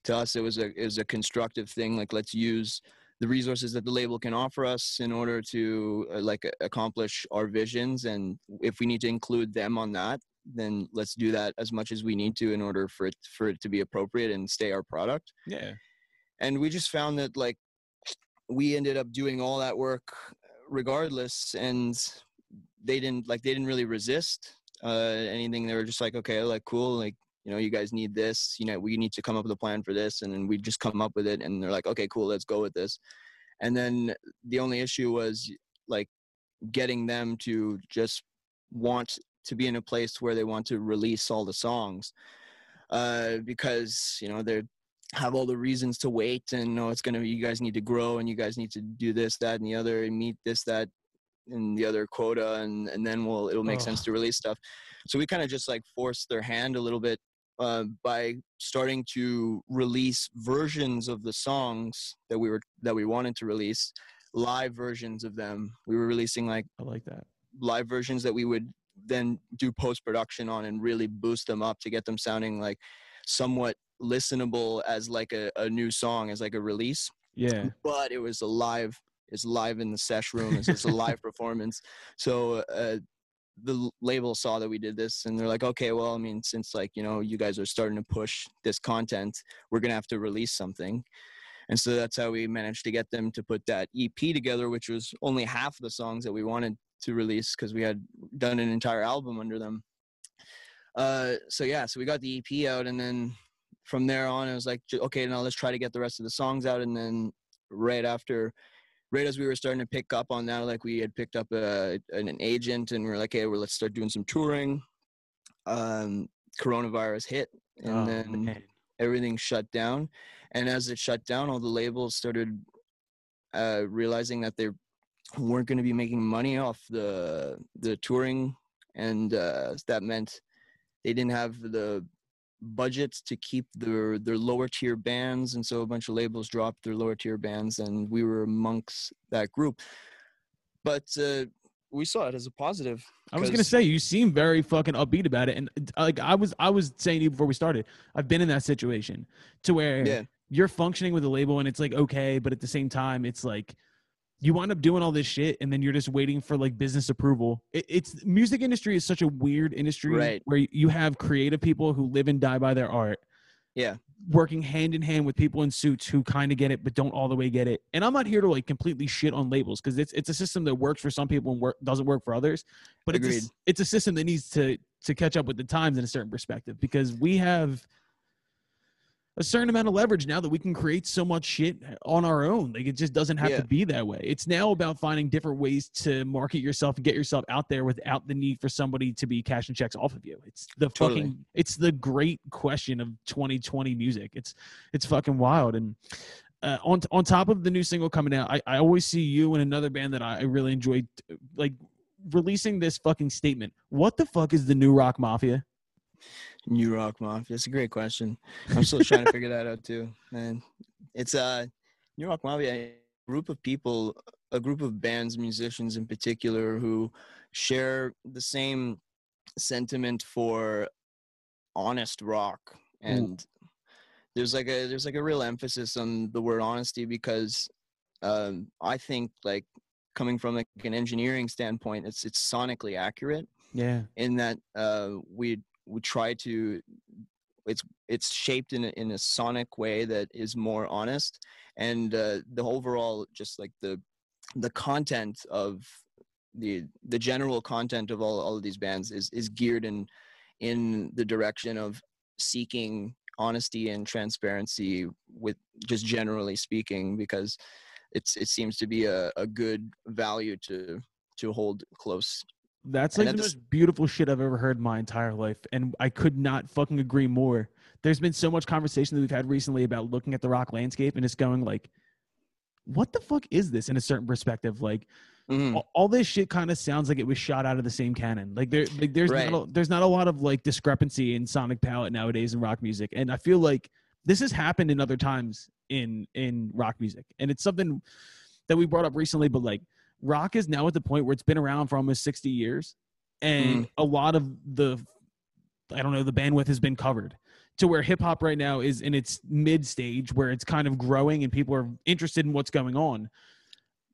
to us it was a it was a constructive thing. Like let's use the resources that the label can offer us in order to uh, like accomplish our visions and if we need to include them on that then let's do that as much as we need to in order for it for it to be appropriate and stay our product Yeah. and we just found that like we ended up doing all that work regardless and they didn't like they didn't really resist uh anything they were just like okay like cool like you know you guys need this you know we need to come up with a plan for this and then we just come up with it and they're like okay cool let's go with this. And then the only issue was like getting them to just want to be in a place where they want to release all the songs uh because you know they're have all the reasons to wait and no it's gonna you guys need to grow and you guys need to do this that and the other and meet this that and the other quota and and then we'll it'll make sense to release stuff. So we kind of just like forced their hand a little bit uh, by starting to release versions of the songs that we were that we wanted to release live versions of them we were releasing like I like that. live versions that we would then do post production on and really boost them up to get them sounding like somewhat listenable as like a, a new song as like a release Yeah. but it was a live it's live in the sesh room it's, it's a live performance so uh the label saw that we did this and they're like okay well i mean since like you know you guys are starting to push this content we're gonna have to release something. And so that's how we managed to get them to put that ep together which was only half the songs that we wanted to release because we had done an entire album under them. Uh so yeah so we got the ep out and then from there on it was like okay now let's try to get the rest of the songs out and then right after right as we were starting to pick up on that like we had picked up a, an, an agent and we are like hey well let's start doing some touring. Um coronavirus hit and Oh, then man. everything shut down. And as it shut down all the labels started uh realizing that they weren't going to be making money off the the touring. And uh that meant they didn't have the budgets to keep their their lower tier bands and so a bunch of labels dropped their lower tier bands and we were amongst that group. But uh we saw it as a positive I was gonna say you seem very fucking upbeat about it, and uh, like I was, I was saying to you before we started, I've been in that situation to where yeah. you're functioning with a label and it's like okay, but at the same time, it's like you wind up doing all this shit and then you're just waiting for like business approval. It, it's music industry is such a weird industry Right. where you have creative people who live and die by their art. Yeah. working hand in hand with people in suits who kind of get it but don't all the way get it. And I'm not here to like completely shit on labels because it's it's a system that works for some people and work doesn't work for others. But it's a, it's a system that needs to to catch up with the times in a certain perspective because we have a certain amount of leverage now that we can create so much shit on our own. Like it just doesn't have Yeah. to be that way. It's now about finding different ways to market yourself and get yourself out there without the need for somebody to be cashing checks off of you. It's the Totally. fucking it's the great question of 2020 music. It's it's fucking wild and uh, on on top of the new single coming out, I, I always see you and another band that I, I really enjoyed like releasing this fucking statement. What the fuck is the new rock mafia? New Rock Mafia. It's a great question. I'm still trying to figure that out too, man. It's uh, New Rock Mafia, a group of people, a group of bands, musicians in particular, who share the same sentiment for honest rock, and there's like a there's like a real emphasis on the word honesty because um, I think like coming from like an engineering standpoint, it's it's sonically accurate Yeah. in that uh, we we try to it's it's shaped in a, in a sonic way that is more honest. And uh, the overall just like the the content of the the general content of all, all of these bands is is geared in in the direction of seeking honesty and transparency with just generally speaking because it's it seems to be a, a good value to to hold close That's like the most beautiful shit I've ever heard in my entire life. And I could not fucking agree more. There's been so much conversation that we've had recently about looking at the rock landscape and it's going like, what the fuck is this in a certain perspective? Like Mhm. all, all this shit kind of sounds like it was shot out of the same cannon. Like there, like there's Right. not a, there's not a lot of like discrepancy in sonic palette nowadays in rock music, and I feel like this has happened in other times in in rock music, and it's something that we brought up recently. But like rock is now at the point where it's been around for almost sixty years, and mm. a lot of the I don't know the bandwidth has been covered to where hip hop right now is in its mid stage where it's kind of growing and people are interested in what's going on.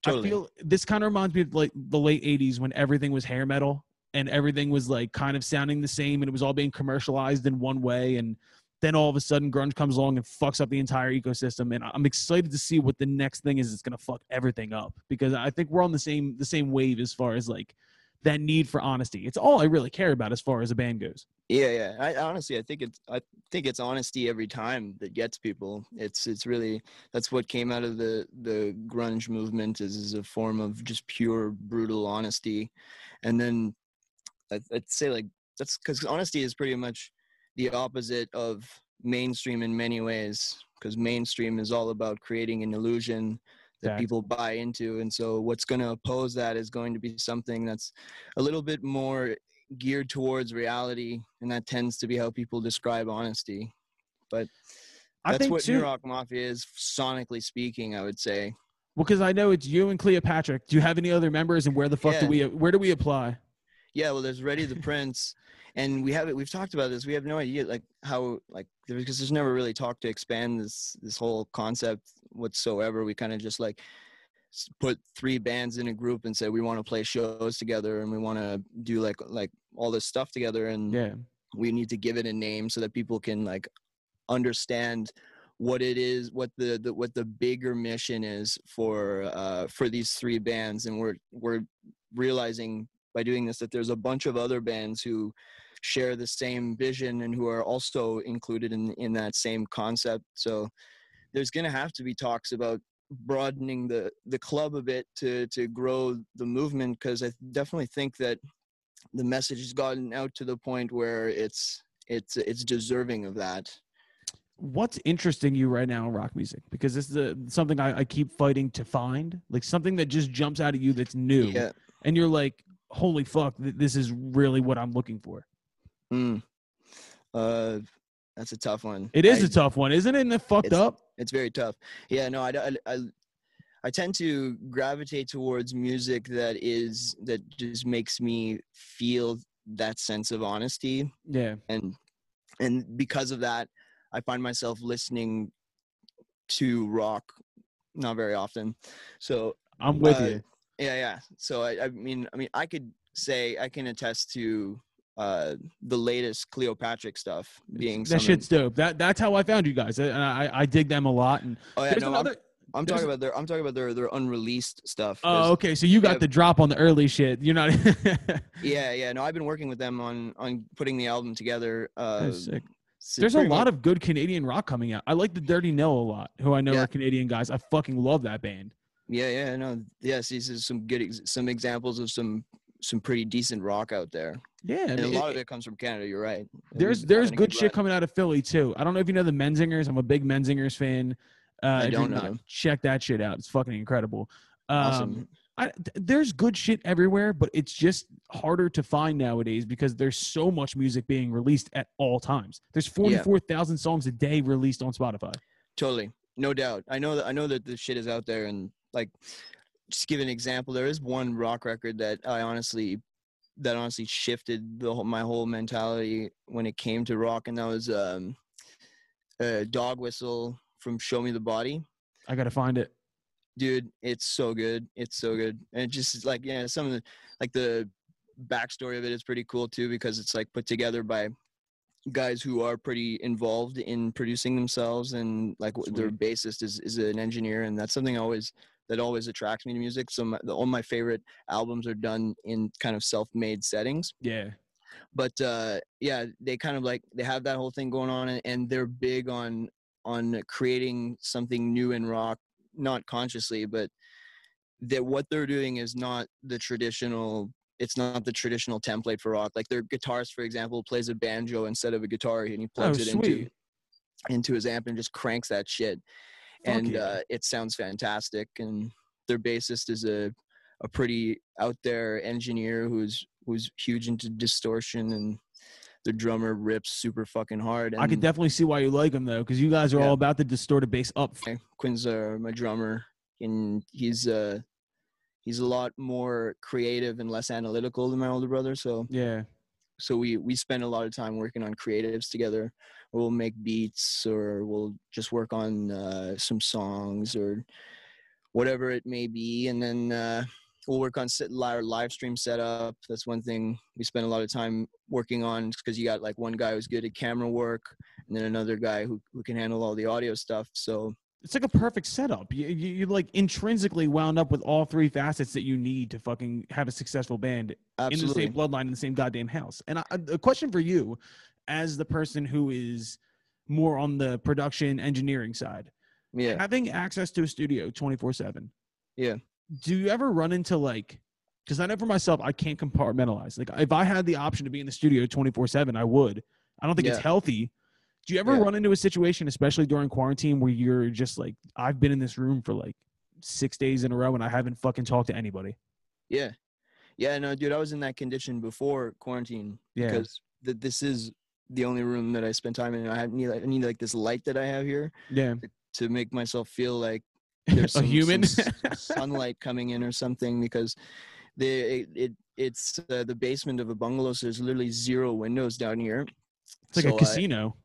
Totally. I feel this kind of reminds me of like the late 80s when everything was hair metal and everything was like kind of sounding the same and it was all being commercialized in one way and then all of a sudden grunge comes along and fucks up the entire ecosystem and I'm excited to see what the next thing is that's going to fuck everything up because I think we're on the same the same wave as far as like that need for honesty. It's all I really care about as far as a band goes. Yeah, yeah. I honestly, I think it's, I think it's honesty every time that gets people. It's, it's really that's what came out of the the grunge movement is, is a form of just pure brutal honesty, and then I'd, I'd say like that's because honesty is pretty much the opposite of mainstream in many ways. Because mainstream is all about creating an illusion that people buy into, and so what's going to oppose that is going to be something that's a little bit more geared towards reality, and that tends to be how people describe honesty. But I that's think what too. New Rock Mafia is, sonically speaking. I would say. Well, because I know it's you and Cleopatra. Do you have any other members, and where the fuck do we where do we apply? Yeah, well, there's Ready the Prince, and we have it. We've talked about this. We have no idea, like how, like because there's never really talk to expand this this whole concept whatsoever. We kind of just like put three bands in a group and say we want to play shows together and we want to do like like all this stuff together and Yeah, we need to give it a name so that people can like understand what it is what the, the what the bigger mission is for uh for these three bands and we're we're realizing by doing this that there's a bunch of other bands who share the same vision and who are also included in in that same concept so there's going to have to be talks about broadening the the club a bit to to grow the movement because i definitely think that the message has gotten out to the point where it's it's it's deserving of that what's interesting you right now in rock music? Because this is a, something I, I keep fighting to find, like something that just jumps out at you that's new, yeah and you're like, holy fuck, th- this is really what I'm looking for. Mm. uh that's a tough one It is I- a tough one, isn't it? And it fucked It's- up. it's very tough yeah no I, I i i tend to gravitate towards music that is that just makes me feel that sense of honesty Yeah, and and because of that i find myself listening to rock not very often so I'm with Uh, you. yeah yeah so I, I mean i mean i could say i can attest to uh the latest Cleopatra stuff being that some shit's dope. That that's how I found you guys, and I I dig them a lot. And oh yeah no, another. I'm, talking about their I'm talking about their their unreleased stuff. Oh, okay. So you got yeah. the drop on the early shit. You're not. yeah yeah no I've been working with them on on putting the album together. Uh. There's a lot much- of good Canadian rock coming out. I like the Dirty Nil a lot, who I know Yeah. are Canadian guys. I fucking love that band. yeah yeah no yes these are some good ex- some examples of some some pretty decent rock out there. Yeah, And a it- lot of it comes from Canada. You're right. There's there's good shit coming out of Philly too. I don't know if you know the Menzingers. I'm a big Menzingers fan. Uh, I don't know not. Check that shit out. It's fucking incredible. Um, Awesome. I, th- there's good shit everywhere, but it's just harder to find nowadays because there's so much music being released at all times. There's 44,000 songs a day released on Spotify. Totally, no doubt. I know that I know that the shit is out there, and like, just give an example. There is one rock record that I honestly, that honestly shifted the whole, my whole mentality when it came to rock, and that was um, a dog whistle from Show Me the Body. I gotta find it. Dude, it's so good. It's so good, and it just like yeah, some of the like the backstory of it is pretty cool too because it's like put together by guys who are pretty involved in producing themselves and like w- their bassist is, is an engineer and that's something I always that always attracts me to music so my, the, all my favorite albums are done in kind of self-made settings Yeah. but uh yeah they kind of like they have that whole thing going on and, and they're big on on creating something new in rock not consciously but that what they're doing is not the traditional it's not the traditional template for rock like their guitarist for example plays a banjo instead of a guitar and he plugs it into Oh, sweet. into his amp and just cranks that shit and uh, it sounds fantastic and their bassist is a a pretty out there engineer who's who's huge into distortion and the drummer rips super fucking hard and I can definitely see why you like them though, because you guys are Yeah. all about the distorted bass up. Quinn's uh, my drummer, and he's uh he's a lot more creative and less analytical than my older brother. So Yeah. So we we spend a lot of time working on creatives together. We'll make beats, or we'll just work on uh, some songs, or whatever it may be, and then. Uh, We'll work on sit- li- live stream setup. That's one thing we spend a lot of time working on because you got like one guy who's good at camera work, and then another guy who, who can handle all the audio stuff. So It's like a perfect setup. You, you, you like intrinsically wound up with all three facets that you need to fucking have a successful band in the same bloodline in the same goddamn house. And I, a question for you, as the person who is more on the production engineering side, yeah. having access to a studio twenty four seven. Yeah. Do you ever run into like? Because I know for myself, I can't compartmentalize. Like, if I had the option to be in the studio twenty four seven, I would. I don't think it's healthy. Do you ever Yeah. run into a situation, especially during quarantine, where you're just like, I've been in this room for like six days in a row and I haven't fucking talked to anybody? Yeah. Yeah, no, dude, I was in that condition before quarantine Yeah. because th- this is the only room that I spend time in. I need, I need like this light that I have here Yeah. to make myself feel like there's a human. some sunlight coming in or something because the it, it it's uh, the basement of a bungalow, so there's literally zero windows down here. it's like So a I- casino. yeah,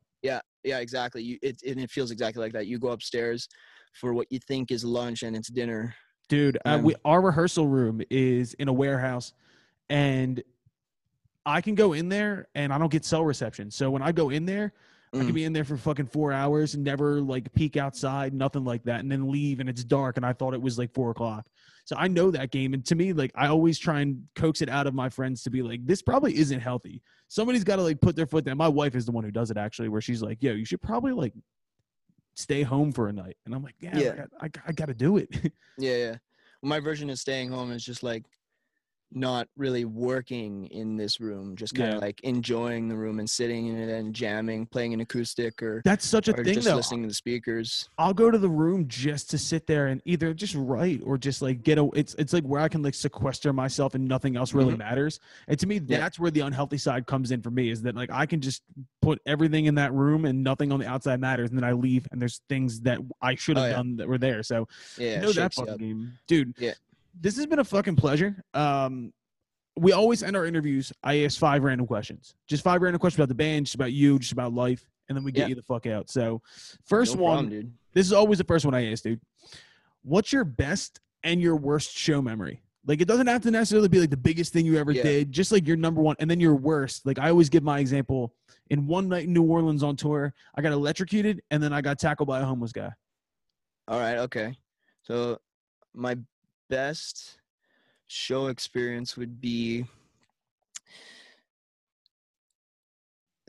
yeah, exactly. You it and it feels exactly like that. You go upstairs for what you think is lunch and it's dinner. Dude, uh, we, our rehearsal room is in a warehouse, and I can go in there and I don't get cell reception. So when I go in there, I Mm. can be in there for fucking four hours and never like peek outside, nothing like that, and then leave and it's dark and I thought it was like four o'clock. So I know that game, and to me, like I always try and coax it out of my friends to be like, this probably isn't healthy. Somebody's got to like put their foot down. My wife is the one who does it actually, where she's like, yo, you should probably like stay home for a night, and I'm like, yeah, Yeah. I, I, I got to do it. Yeah, yeah. Well, my version of staying home is just like not really working in this room, just kind of Yeah. like enjoying the room and sitting in it and jamming, playing an acoustic or, That's such a thing, just though. listening to the speakers. I'll go to the room just to sit there and either just write or just like get a. It's it's like where I can like sequester myself and nothing else really Mhm. matters. And to me, Yeah. that's where the unhealthy side comes in for me. Is that like I can just put everything in that room and nothing on the outside matters, and then I leave and there's things that I should have Oh, yeah. done that were there. So Yeah, you know that fucking game, dude. Yeah. This has been a fucking pleasure. Um, we always end our interviews. I ask five random questions, just five random questions about the band, just about you, just about life, and then we get Yeah. you the fuck out. So, first No one. problem, dude. This is always the first one I ask, dude. What's your best and your worst show memory? Like it doesn't have to necessarily be like the biggest thing you ever Yeah. did, just like your number one, and then your worst. Like I always give my example. In one night in New Orleans on tour, I got electrocuted, and then I got tackled by a homeless guy. All right, okay. So my best show experience would be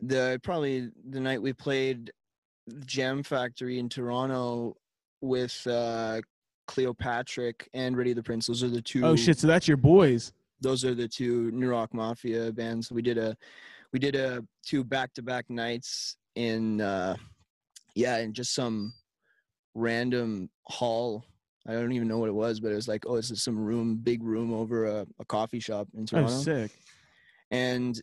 the probably the night we played Jam Factory in Toronto with uh Cleopatra and Ready the Prince. Those are the two Oh shit! So that's your boys. those are the two New Rock Mafia bands. We did a we did a two back to back nights in uh yeah, in just some random hall. I don't even know what it was, but it was like, oh, this is some room, big room over a, a coffee shop in Oh, Toronto. sick. and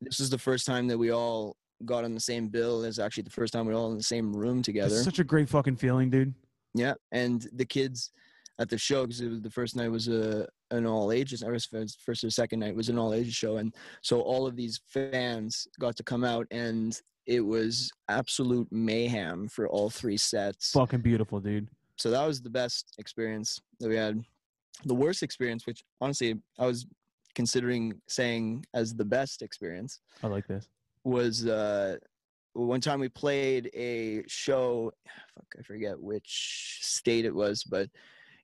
this is the first time that we all got on the same bill. It's actually the first time we all in the same room together. That's such a great fucking feeling, dude. Yeah, and the kids at the show because it was the first night was a an all ages. Or first or second night was an all ages show, and so all of these fans got to come out, and it was absolute mayhem for all three sets. Fucking beautiful, dude. So that was the best experience that we had. The worst experience, which honestly I was considering saying as the best experience, I like this. was uh one time we played a show fuck i forget which state it was but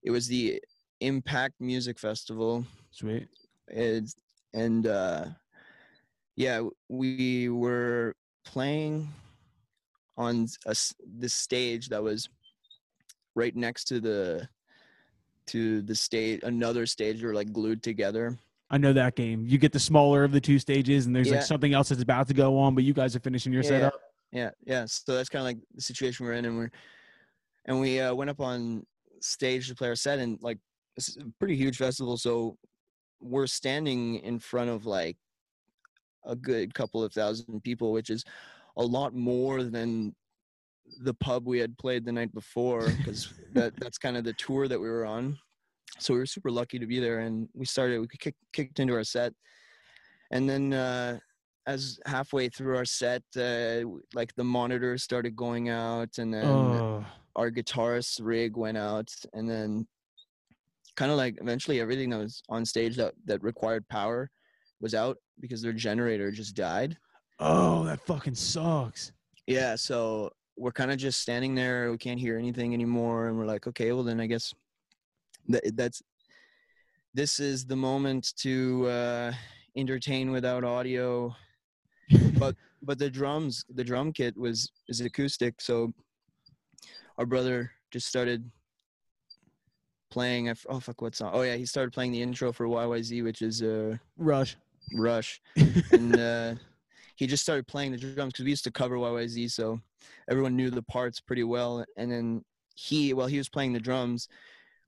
it was the impact music festival Sweet. it's, and uh yeah we were playing on a this stage that was right next to the to the stage another stage we were like glued together I know that game. You get the smaller of the two stages, and there's Yeah. like something else that's about to go on, but you guys are finishing your Yeah, setup. yeah yeah so that's kind of like the situation we're in and we're and we uh, went up on stage to play our set and like it's a pretty huge festival so we're standing in front of like a good couple of thousand people which is a lot more than the pub we had played the night before because that that's kind of the tour that we were on so we were super lucky to be there and we started we kick, kicked into our set and then uh as halfway through our set, uh, like the monitors started going out, and then Oh, our guitarist rig went out, and then kind of like eventually everything that was on stage that that required power was out because their generator just died. oh, that fucking sucks. Yeah, so we're kind of just standing there. We can't hear anything anymore, and we're like, okay, well then I guess that that's this is the moment to uh, entertain without audio. but but the drums the drum kit was is acoustic so our brother just started playing oh fuck what song oh yeah he started playing the intro for yyz which is uh Rush. rush and uh he just started playing the drums because we used to cover yyz so everyone knew the parts pretty well and then he while he was playing the drums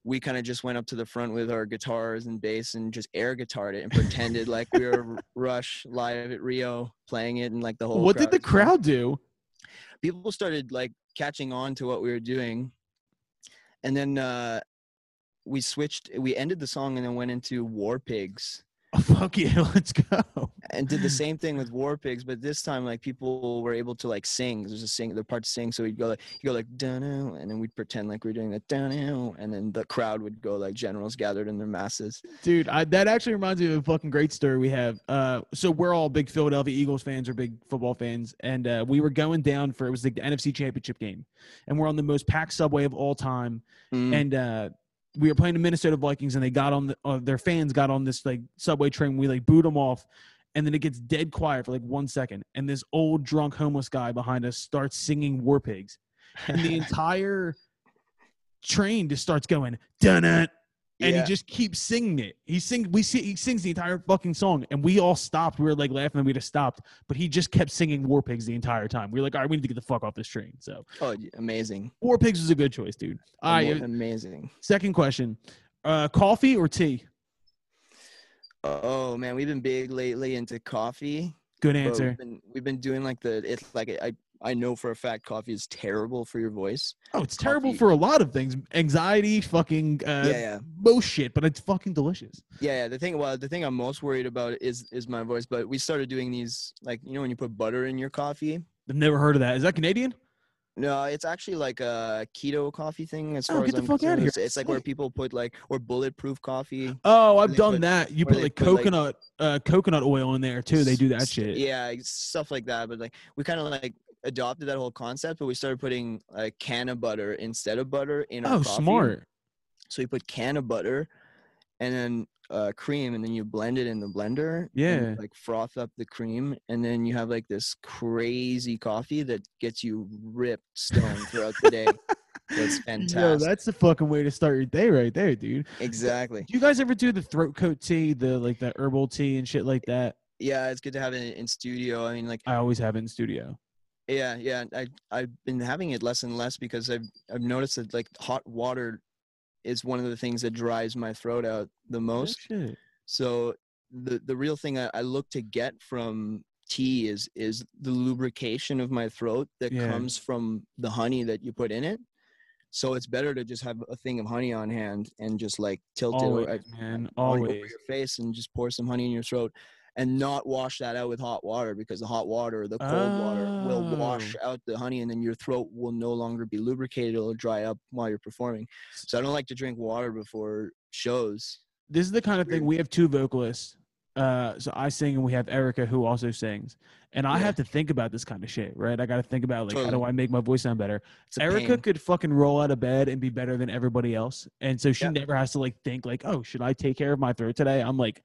we kind of just went up to the front with our guitars and bass and just air guitared it and pretended like we were Rush live at Rio playing it and like the whole. what did the crowd do? People started like catching on to what we were doing, and then uh, we switched. We ended the song and then went into War Pigs fuck yeah, let's go. and did the same thing with War Pigs, but this time like people were able to like sing. There's a sing the part to sing, so we'd go like you go like dun and then we'd pretend like we are doing that dun and then the crowd would go like generals gathered in their masses. Dude, I, that actually reminds me of a fucking great story we have. Uh, so we're all big Philadelphia Eagles fans or big football fans, and uh, we were going down for it was the NFC Championship game, and we're on the most packed subway of all time, Mm. and uh, we were playing the Minnesota Vikings, and they got on the uh, their fans got on this like subway train. We like boot them off, and then it gets dead quiet for like one second, and this old drunk homeless guy behind us starts singing War Pigs, and the entire train just starts going dun and Yeah. he just keeps singing it. He sings we see he sings the entire fucking song, and we all stopped. We were like laughing, and we just stopped. But he just kept singing War Pigs the entire time. We were like, all right, we need to get the fuck off this train. So oh, amazing, War Pigs was a good choice, dude. All right, Amo- amazing. second question: uh, coffee or tea? Oh man, we've been big lately into coffee. Good answer. We've been, we've been doing like the it's like I I know for a fact coffee is terrible for your voice. Oh, it's terrible coffee. for a lot of things. Anxiety, fucking uh, yeah, yeah. most shit, but it's fucking delicious. Yeah, yeah. The thing, well, the thing I'm most worried about is is my voice. But we started doing these, like you know, when you put butter in your coffee. I've never heard of that. Is that Canadian? No, it's actually like a keto coffee thing. As Oh, far get as the I'm fuck outta concerned. here. It's, like where people put like or bulletproof coffee. Oh, I've done put- that. You put like put, like- coconut, uh, coconut oil in there too. They do that shit. Yeah, stuff like that. But like we kind of like adopted that whole concept, but we started putting a cannabutter instead of butter in our Oh, coffee. smart. So you put cannabutter and then uh, cream, and then you blend it in the blender. and, Yeah. like froth up the cream, and then you have like this crazy coffee that gets you ripped stone throughout the day. That's Yo, fantastic. that's the fucking way to start your day right there, dude. exactly. Do you guys ever do the throat coat tea, the like the herbal tea and shit like that? Yeah, it's good to have it in studio. I mean, like I always have it in studio. Yeah, yeah. I I've been having it less and less because I've I've noticed that like hot water is one of the things that dries my throat out the most. So the the real thing I, I look to get from tea is is the lubrication of my throat that Yeah. comes from the honey that you put in it. So it's better to just have a thing of honey on hand and just like tilt Always, it o- man. over your face and just pour some honey in your throat and not wash that out with hot water because the hot water or the cold water will wash Oh. out the honey and then your throat will no longer be lubricated it'll dry up while you're performing so i don't like to drink water before shows This is the kind of thing we have two vocalists. Uh, so I sing and we have Erica who also sings, and I Yeah. have to think about this kind of shit, right? I got to think about like how do I make my voice sound better. Erica pain. could fucking roll out of bed and be better than everybody else, and so she Yeah. never has to like think like, oh, should I take care of my throat today? I'm like,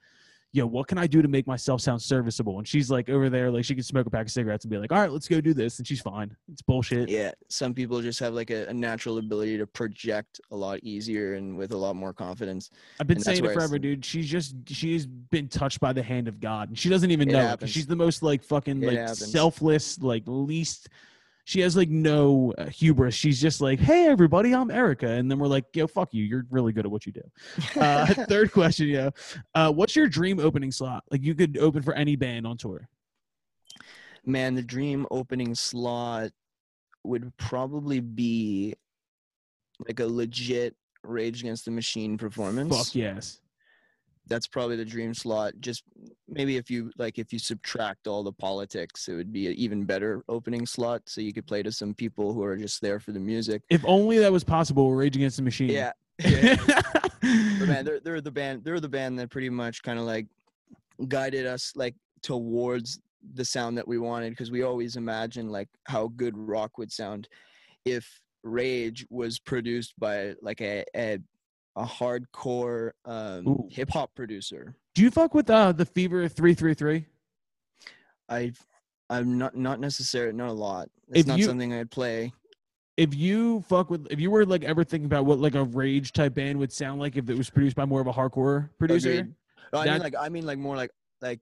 yo, what can I do to make myself sound serviceable? And she's like over there, like she can smoke a pack of cigarettes and be like, all right, let's go do this, and she's fine. It's bullshit. yeah some people just have like a, a natural ability to project a lot easier and with a lot more confidence I've been And saying it forever, dude. She's just she's been touched by the hand of God, and she doesn't even It know. it 'cause happens. She's the most like fucking It like happens. selfless, like least. She has like no uh, hubris. She's just like, "Hey, everybody, I'm Erica," and then we're like, "Yo, fuck you. You're really good at what you do." Uh, third question, yo, uh, what's your dream opening slot? Like, you could open for any band on tour. man the dream opening slot would probably be like a legit rage against the machine performance Fuck yes. That's probably the dream slot just maybe if you like if you subtract all the politics it would be an even better opening slot so you could play to some people who are just there for the music If only that was possible. Rage Against the Machine. yeah, yeah. but man they're, they're the band they're the band that pretty much kind of like guided us like towards the sound that we wanted because we always imagined like how good rock would sound if rage was produced by like a a, a hardcore um, hip hop producer Do you fuck with uh, the Fever three three three? I've I'm not not necessarily not a lot. It's If not you- something I'd play. if you fuck with if you were like ever thinking about what like a rage type band would sound like if it was produced by more of a hardcore producer Agreed. No, I mean like I mean like more like like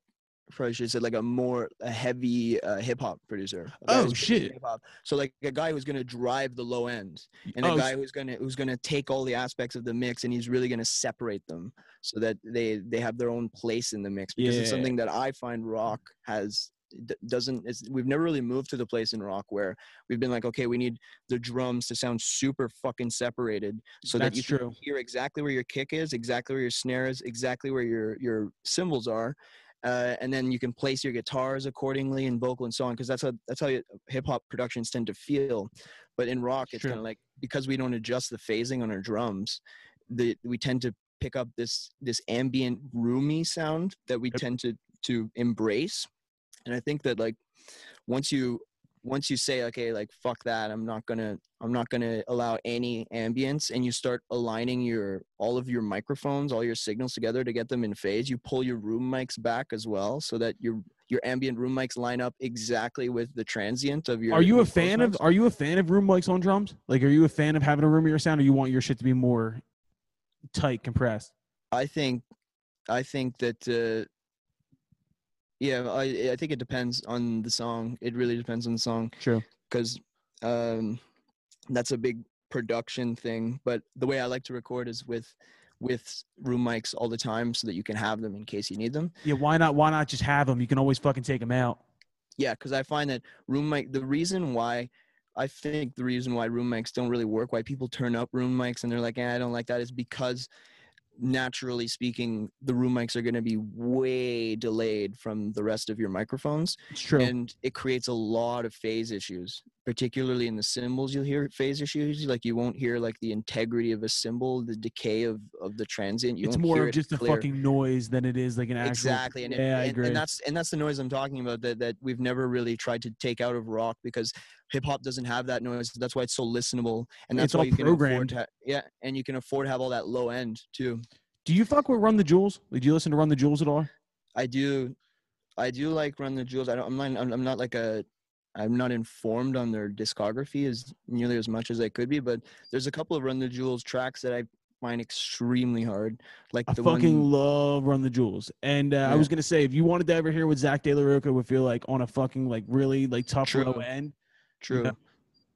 have said like a more a heavy uh, hip hop producer. Oh, shit. hip-hop. So like a guy who's gonna drive the low end, and a Oh, guy who's gonna who's gonna take all the aspects of the mix, and he's really gonna separate them so that they they have their own place in the mix. Because it's something that I find rock has doesn't it's, we've never really moved to the place in rock where we've been like okay we need the drums to sound super fucking separated so that That's you true. can hear exactly where your kick is exactly where your snare is exactly where your your cymbals are uh, and then you can place your guitars accordingly and vocal and so on because that's how that's how hip hop productions tend to feel. But in rock it's kind of like because we don't adjust the phasing on our drums the we tend to pick up this this ambient roomy sound that we Yep. tend to to embrace. And i think that like once you once you say okay like fuck that i'm not gonna i'm not gonna allow any ambience and you start aligning your all of your microphones all your signals together to get them in phase you pull your room mics back as well so that your your ambient room mics line up exactly with the transient of your are you a fan of are you a fan of room mics on drums? Like are you a fan of having a roomier sound or you want your shit to be more tight compressed? I think I think that uh yeah, I I think it depends on the song. It really depends on the song true because um that's a big production thing. But the way I like to record is with with room mics all the time so that you can have them in case you need them. yeah why not why not just have them you can always fucking take them out Yeah, because I find that room mic. The reason why I think the reason why room mics don't really work, why people turn up room mics and they're like, eh, I don't like that, is because naturally speaking, the room mics are going to be way delayed from the rest of your microphones, It's true. and it creates a lot of phase issues. Particularly in the cymbals, you'll hear phase issues. Like you won't hear like the integrity of a cymbal, the decay of of the transient. You it's more of it just a fucking noise than it is like an actual. exactly and, it- yeah, I and, and that's and that's the noise i'm talking about that that we've never really tried to take out of rock because hip hop doesn't have that noise that's why it's so listenable and that's It's why all you can programmed. afford to yeah and you can afford to have all that low end too Do you fuck with Run the Jewels? Like, do you listen to Run the Jewels at all? i do i do like run the jewels i don't i'm not i'm, I'm not like a i'm not informed on their discography as nearly as much as i could be but there's a couple of run the jewels tracks that i find extremely hard like I the fucking one love Run the Jewels. And uh, I was gonna say, if you wanted to ever hear what Zack de la Rocha would feel like on a fucking like really like tough low end, true know,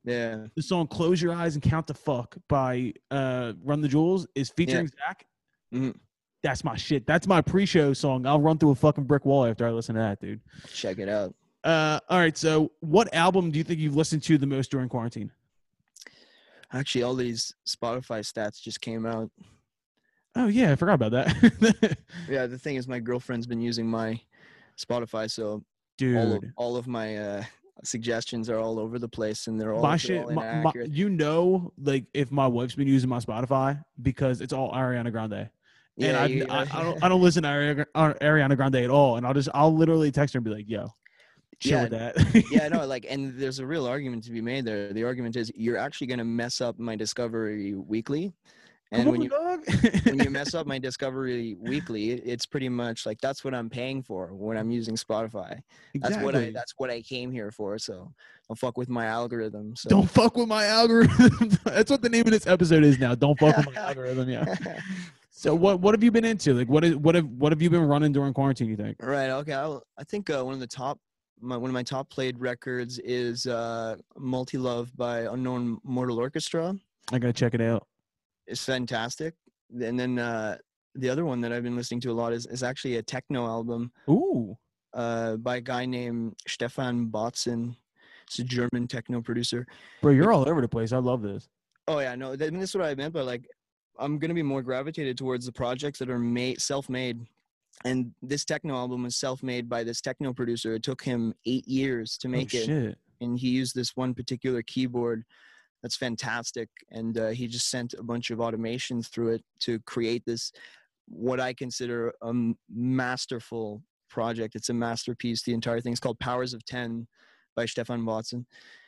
yeah the song "Close Your Eyes and Count the Fuck" by uh, Run the Jewels is featuring Zack. Mhm. That's my shit. That's my pre-show song. I'll run through a fucking brick wall after I listen to that, dude. check it out Uh, all right. So, what album do you think you've listened to the most during quarantine? Actually, all these Spotify stats just came out. Oh yeah, I forgot about that, Yeah, the thing is, my girlfriend's been using my Spotify, so dude. all of all of my uh, suggestions are all over the place, and they're all, my shit, all my, my, you know, like if my wife's been using my Spotify because it's all Ariana Grande, and yeah, I've, I, I don't, I don't listen to Ariana, Ariana Grande at all, and I'll just, I'll literally text her and be like, "Yo, chill Yeah, with that." yeah, no, like, and there's a real argument to be made there. The argument is you're actually going to mess up my Discovery Weekly, and Come when on, you dog. when you mess up my Discovery Weekly, it's pretty much like that's what I'm paying for when I'm using Spotify. That's what I that's what I came here for. So don't fuck with my algorithm. So. Don't fuck with my algorithm. That's what the name of this episode is now. Don't fuck with my algorithm. Yeah. So what what have you been into? Like what is what have what have you been running during quarantine? You think? Right. Okay. I'll, I think uh, one of the top, my, one of my top played records is uh, "Multi Love" by Unknown Mortal Orchestra. I gotta check it out. It's fantastic. And then uh, the other one that I've been listening to a lot is, is actually a techno album Ooh. uh, by a guy named Stephan Bodzin. It's a German techno producer. Bro, you're all over the place. I love this. Oh yeah, no, I mean, that's what I meant by like, I'm gonna be more gravitated towards the projects that are made self-made, and this techno album was self-made by this techno producer. It took him eight years to make oh, it, Shit. and he used this one particular keyboard that's fantastic, and uh, he just sent a bunch of automations through it to create this, what I consider a masterful project. It's a masterpiece. The entire thing is called Powers of Ten by Stephan Bodzin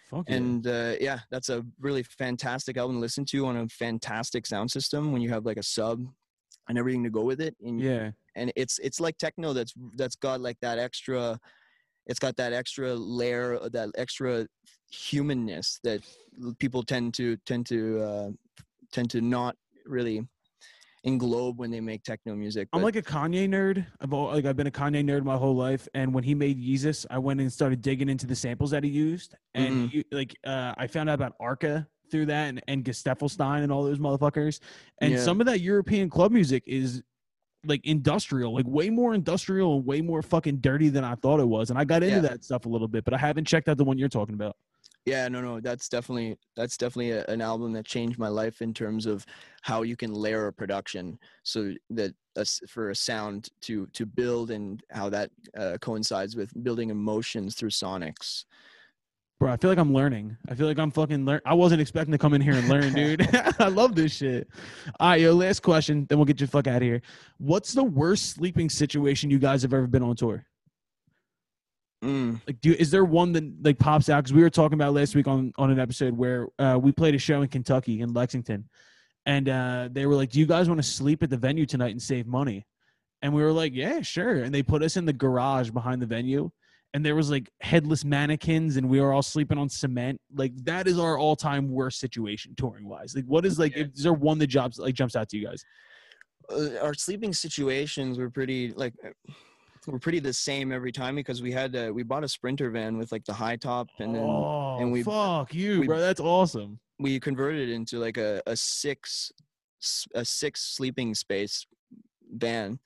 Fuck yeah. and uh, yeah that's a really fantastic album to listen to on a fantastic sound system when you have like a sub and everything to go with it and yeah. and it's it's like techno that's that's got like that extra it's got that extra layer of that extra humanness that people tend to tend to uh, tend to not really englobe when they make techno music I'm like a Kanye nerd. I've al- like I've been a Kanye nerd my whole life, and when he made Yeezus, I went and started digging into the samples that he used, and Mhm. he, like uh, I found out about Arca through that, and, and Gesaffelstein and all those motherfuckers, and Yeah. some of that European club music is like industrial, like way more industrial and way more fucking dirty than I thought it was, and I got into Yeah. that stuff a little bit, but I haven't checked out the one you're talking about. yeah no no that's definitely that's definitely a, an album that changed my life in terms of how you can layer a production so that for a sound to to build and how that uh, coincides with building emotions through sonics Bro, I feel like I'm learning. I feel like I'm fucking learn. I wasn't expecting to come in here and learn, dude. I love this shit. All right, yo, last question, then we'll get you fuck out of here. What's the worst sleeping situation you guys have ever been on tour? mm, Like, do is there one that like pops out? Because we were talking about last week on on an episode where uh, we played a show in Kentucky in Lexington, and uh, they were like, "Do you guys want to sleep at the venue tonight and save money?" And we were like, "Yeah, sure." And they put us in the garage behind the venue, and there was like headless mannequins, and we were all sleeping on cement. Like that is our all time worst situation touring wise. Like, what is like? Yeah. Is there one that jobs like jumps out to you guys? uh, our sleeping situations were pretty like uh, were pretty the same every time because we had uh, we bought a sprinter van with like the high top and then oh, and we- fuck you, we- bro. That's awesome. we converted it into like a, a six a six sleeping space van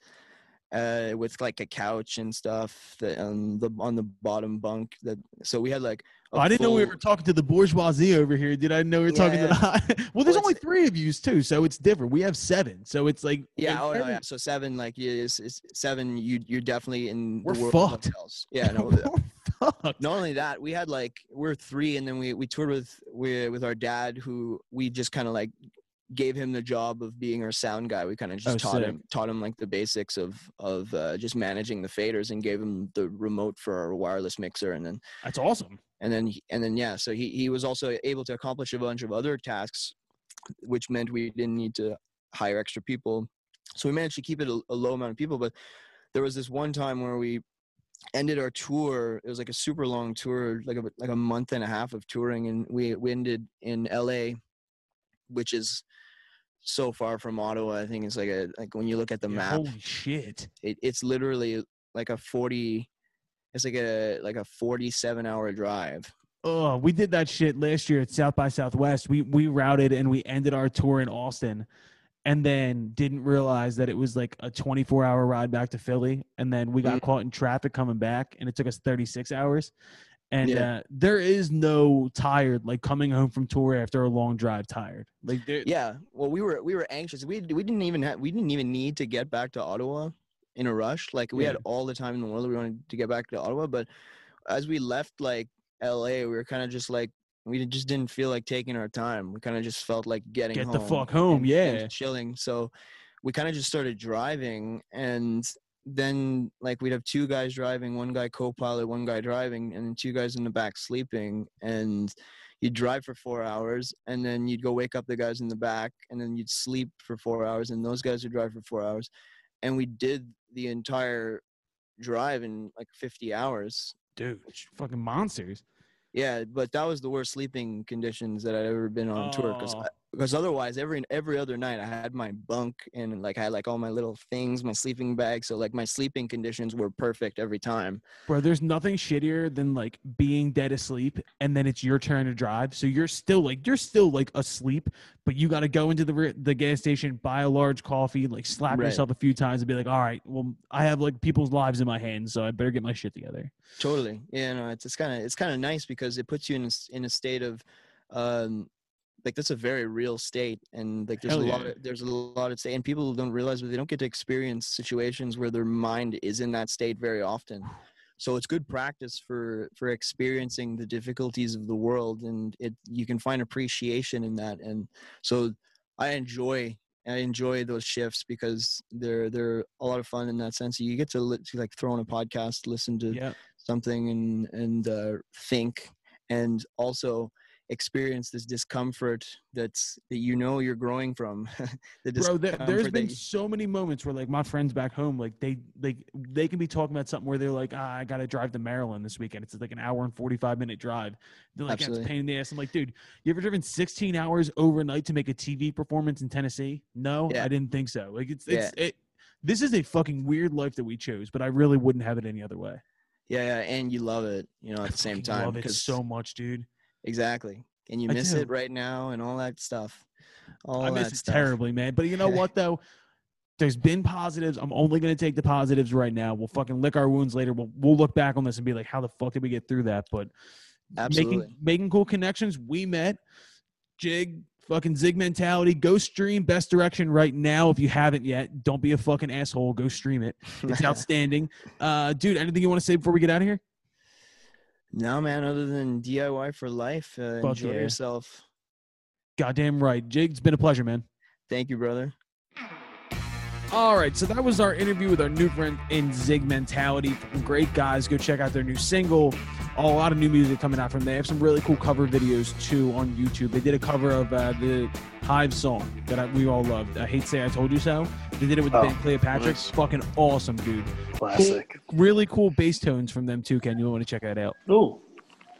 uh with like a couch and stuff that on the on the bottom bunk that so we had like Oh, I didn't know we were talking to the bourgeoisie over here. Did I know we were talking Yeah, to the Well, there's Well, only three of yous too, so it's different. We have seven, so it's like Yeah, oh no, yeah. So seven, like yeah, it's, it's seven. You you're definitely in We're the world of fucked. hotels. Yeah, no. We're fucked. not only that, we had like we're three, and then we we toured with we with our dad, who we just kind of like gave him the job of being our sound guy. We kind of just Oh, taught sick. him taught him like the basics of of uh, just managing the faders, and gave him the remote for our wireless mixer, and then That's awesome. and then and then yeah, so he he was also able to accomplish a bunch of other tasks, which meant we didn't need to hire extra people. So we managed to keep it a, a low amount of people, but there was this one time where we ended our tour. It was like a super long tour, like a like a month and a half of touring, and we we ended in L.A., which is so far from Ottawa. I think it's like a like when you look at the Yeah, map, Holy shit. it, it's literally like a forty. It's like a like a forty-seven hour drive. Oh, we did that shit last year at South by Southwest. We we routed and we ended our tour in Austin and then didn't realize that it was like a 24 hour ride back to Philly. And then we got Mm. caught in traffic coming back and it took us 36 hours. And Yeah. uh, there is no tired, like coming home from tour after a long drive tired. Like, Yeah, well, we were we were anxious. We we didn't even have we didn't even need to get back to Ottawa in a rush. Like we had all the time in the world. We wanted to get back to Ottawa, but as we left like L.A., we were kind of just like we just didn't feel like taking our time. We kind of just felt like getting Get home the fuck home, and- yeah. and chilling. So we kind of just started driving, and then like we'd have two guys driving, one guy co-pilot, one guy driving, and then two guys in the back sleeping, and you'd drive for four hours and then you'd go wake up the guys in the back and then you'd sleep for four hours and those guys would drive for four hours and we did the entire drive in like 50 hours dude, fucking monsters. yeah but that was the worst sleeping conditions that i'd ever been on tour because Oh. Because otherwise every every other night i had my bunk and like i had like all my little things my sleeping bag so like my sleeping conditions were perfect every time Bro, there's nothing shittier than like being dead asleep and then it's your turn to drive. So you're still like you're still like asleep, but you got to go into the the gas station, buy a large coffee, like slap Right. yourself a few times and be like, "All right, well, I have like people's lives in my hands, so I better get my shit together." Totally. Yeah, no, it's it's kind of it's kind of nice because it puts you in a, in a state of um like that's a very real state and like there's Hell a lot of there's a lot of state and people don't realize but they don't get to experience situations where their mind is in that state very often. So it's good practice for for experiencing the difficulties of the world and it you can find appreciation in that and so I enjoy I enjoy those shifts because they're they're a lot of fun in that sense. You get to, li- to like throw on a podcast, listen to Yeah. something and and uh, think and also experience this discomfort that's that you know you're growing from the Bro, there, there's been you- so many moments where like my friends back home, like they like they can be talking about something where they're like, ah, I gotta drive to Maryland this weekend. It's like an hour and forty five minute drive. They're like, "Yeah, it's a pain in the ass. I'm like, dude, you ever driven 16 hours overnight to make a TV performance in Tennessee? No, Yeah. I didn't think so. Like it's it's it. This is a fucking weird life that we chose, but I really wouldn't have it any other way. yeah, yeah and you love it you know I at the same time love it so much, dude. Exactly and you I miss do. it right now and all that stuff all I miss it stuff. terribly, man. But you know what though? There's been positives. I'm only gonna take the positives right now. We'll fucking lick our wounds later. We'll we'll look back on this and be like, how the fuck did we get through that? But Absolutely. making making cool connections. We met. Jig, fucking Zig mentality. Go stream Best Direction right now if you haven't yet. Don't be a fucking asshole. Go stream it. It's outstanding. Uh, dude, anything you want to say before we get out of here? No man other than diy for life uh, enjoy yeah. yourself Goddamn right, Jig. It's been a pleasure, man. thank you brother All right, so that was our interview with our new friend in Zig Mentality. Great guys. Go check out their new single. A lot of new music coming out from there. They have some really cool cover videos too on YouTube. They did a cover of uh, the Hive song that I, we all loved. I hate to say I told you so. They did it with the Oh, band Cleopatra. nice. Fucking awesome, dude. Classic. Really cool bass tones from them too, Ken. You want to check that out. Ooh,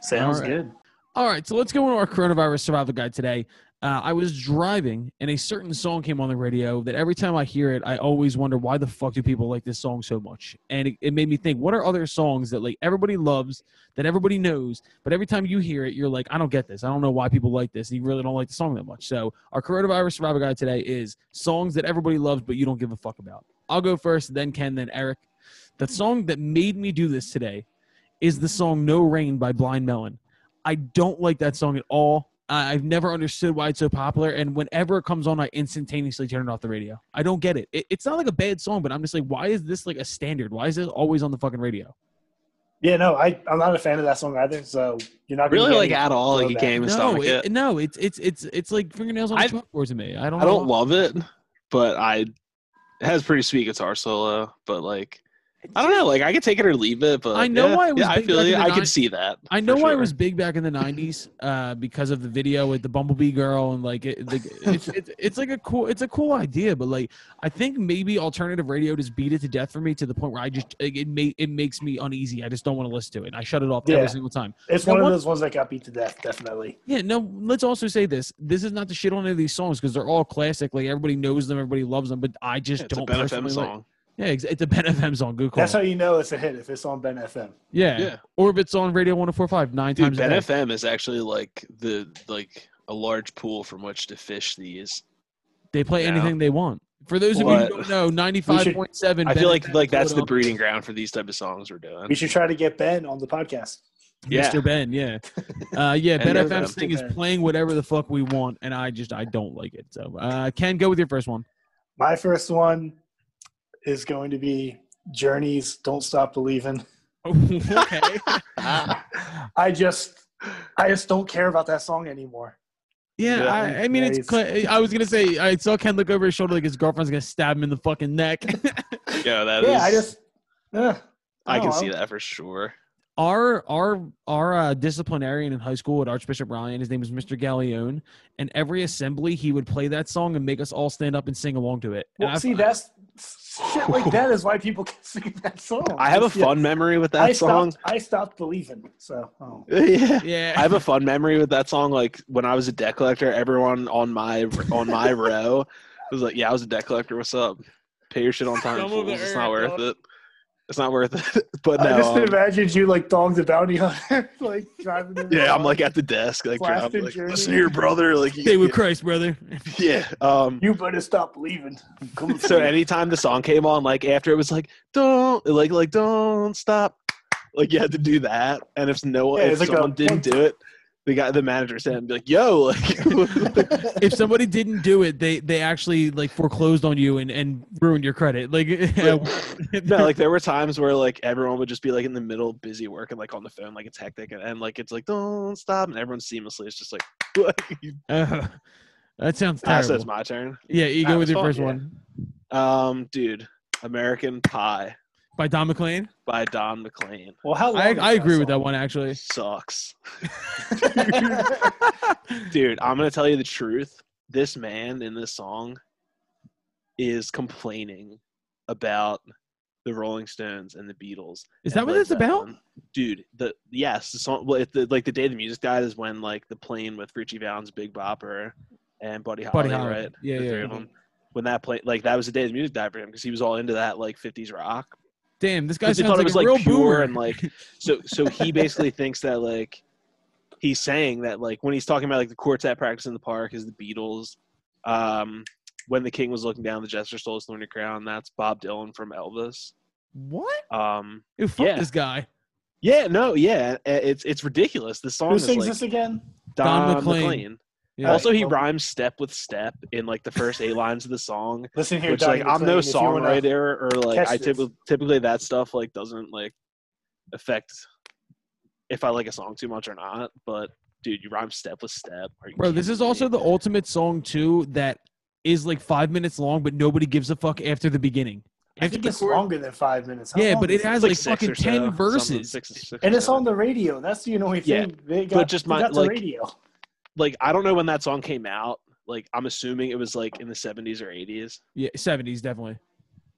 sounds All right. good. All right, so let's go into our coronavirus survival guide today. Uh, I was driving, and a certain song came on the radio that every time I hear it, I always wonder why the fuck do people like this song so much? And it, it made me think, what are other songs that like everybody loves, that everybody knows, but every time you hear it, you're like, I don't get this. I don't know why people like this. And you really don't like the song that much. So our coronavirus survival guide today is songs that everybody loves, but you don't give a fuck about. I'll go first, then Ken, then Eric. The song that made me do this today is the song "No Rain" by Blind Melon. I don't like that song at all. I- I've never understood why it's so popular, and whenever it comes on, I instantaneously turn it off the radio. I don't get it. it. It's not like a bad song, but I'm just like, why is this like a standard? Why is it always on the fucking radio? Yeah, no, I I'm not a fan of that song either. So you're not gonna Really, like at all, like you blowback. can't even No, stomach it, it. no, it's it's it's it's like fingernails on a I- chalkboard to me. I don't. I don't know. love it, but I it has pretty sweet guitar solo. But like, I don't know. Like I could take it or leave it. But I know yeah, why it was Yeah, I feel back you. I nine- could see that. I know for why it was big back in the '90s uh, because of the video with the Bumblebee girl and like it, the, it's, it's it's like a cool it's a cool idea, but like I think maybe alternative radio just beat it to death for me to the point where I just like, it ma- it makes me uneasy. I just don't want to listen to it. And I shut it off Yeah. every single time. It's No one of one- those ones that got beat to death, definitely. Yeah, no. Let's also say this: this is not to shit on any of these songs because they're all classic. Like everybody knows them, everybody loves them, but I just Yeah, it's don't Ben FM personally like. Song. Yeah, ex- it's a Ben FM song. Good call. That's how you know it's a hit if it's on Ben FM. yeah. Yeah. or if it's on Radio 104.5 nine Dude, times a Ben day. FM is actually like the like a large pool from which to fish these. They play Yeah. anything they want. For those of you who don't know, ninety-five point seven. I feel like like that's the breeding ground for these type of songs we're doing. We should try to get Ben on the podcast. Yeah. Mr. Ben. Yeah, uh, yeah. Ben And FM's thing is playing whatever the fuck we want, and I just I don't like it. So, uh, Ken, go with your first one. My first one is going to be Journey's "Don't Stop Believing." okay. I just, I just don't care about that song anymore. Yeah, Yeah. I, I mean it's. Nice. Cl- I was gonna say I saw Ken look over his shoulder like his girlfriend's gonna stab him in the fucking neck. Yeah, that yeah, I just, uh, I can don't see know. that for sure. our our our uh, disciplinarian in high school at Archbishop Ryan, his name was Mr. Gallione, and every assembly he would play that song and make us all stand up and sing along to it. And Well, I- see, that's shit like that is why people can sing that song. I have a It's- yeah, fun memory with that I song. stopped. I stopped believing. So, oh. yeah. yeah, I have a fun memory with that song. Like when I was a debt collector, everyone on my on my row was like, "Yeah, I was a debt collector. What's up? Pay your shit on time, Some of fools. It's not worth it. It's not worth it." But I just um, imagined you like dog the bounty hunter, like driving. yeah, I'm like at the desk, like, Blasting driving, like Journey. listen to your brother, like Stay with Christ, brother. yeah. Um, You better stop believing. I'm coming for so anytime the song came on, like after it was like don't like like don't stop, like you had to do that, and if no Yeah, if it's like a- didn't do it, the guy the manager said and be like, "Yo, like." if somebody didn't do it, they they actually like foreclosed on you and and ruined your credit. Like, no, like there were times where like everyone would just be like in the middle, busy working, like on the phone, like it's hectic, and, and like it's like don't stop, and everyone seamlessly is just like, uh, that sounds ah, so terrible. it's my turn. yeah, you Ah, go it with your fun, first yeah. one Um, dude, American Pie by Don McLean. by Don McLean well, how long I I agree with that one actually. sucks, dude. I'm gonna tell you the truth. This man in this song is complaining about the Rolling Stones and the Beatles. Is that what Led it's about? Dude? The yes, the song. Well, it, the, like the day the music died is when like the plane with Ritchie Valens, Big Bopper, and Buddy Holly, Buddy Holly. right? Yeah, the yeah. three of them. When that plane, like that was the day the music died for him because he was all into that like '50s rock. Damn, this guy Because sounds thought like it was a like real pure boomer. and like so. So he basically thinks that like he's saying that like when he's talking about like the quartet practice in the park is the Beatles. Um, when the king was looking down, the jester stole his thorny crown. That's Bob Dylan from Elvis. what? Um, Who fuck yeah. this guy? yeah, no, yeah, it's it's ridiculous. The song Who is sings like this again? Don Don, McLean. McLean. Yeah. Also, he rhymes step with step in like the first eight lines of the song, Listen here, which Donnie like I'm no if you wanna- songwriter or like I this. typically typically that stuff like doesn't like affect if I like a song too much or not. But dude, you rhyme step with step. Bro, this kidding is also me? the ultimate song too that is like five minutes long, but nobody gives a fuck after the beginning. I think it's longer than five minutes. How Yeah, but it has It's like, fucking or so, ten verses. six- six and it's seven. on the radio. That's the annoying Yeah, thing. They got, just they my- got like- the radio. Like I don't know when that song came out. Like I'm assuming it was like in the 70s or 80s. Yeah, seventies definitely.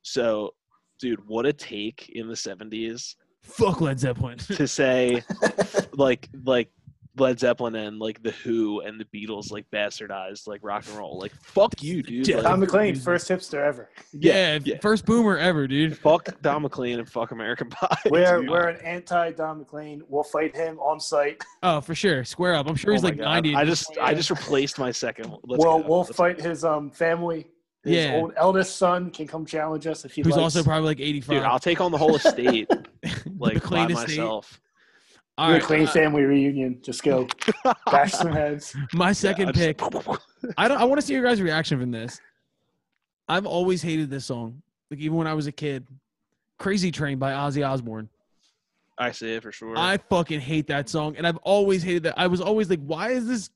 So, dude, what a take in the 70s Fuck Led Zeppelin. to say like like Led Zeppelin and like the Who and the Beatles like bastardized like rock and roll. Like fuck you, dude. Yeah. Like, Don McLean, first hipster ever. yeah, yeah. first boomer ever, dude. fuck Don McLean and fuck American Pie. We're dude. we're an anti Don McLean. We'll fight him on site. Oh, for sure. Square up. I'm sure Oh he's like God. ninety. I just. I just replaced my second. one. Let's we'll go. we'll Let's fight go. his um family. His Yeah. old eldest son can come challenge us if he who's likes. also probably like eighty five. Dude, I'll take on the whole estate like by estate. myself. All The right, McLean uh, family reunion. Just go bash some heads. my second Yeah, I pick. just- I don't. I want to see your guys' reaction from this. I've always hated this song, like even when I was a kid. "Crazy Train" by Ozzy Osbourne. I see it for sure. I fucking hate that song, and I've always hated that. I was always like, why is this?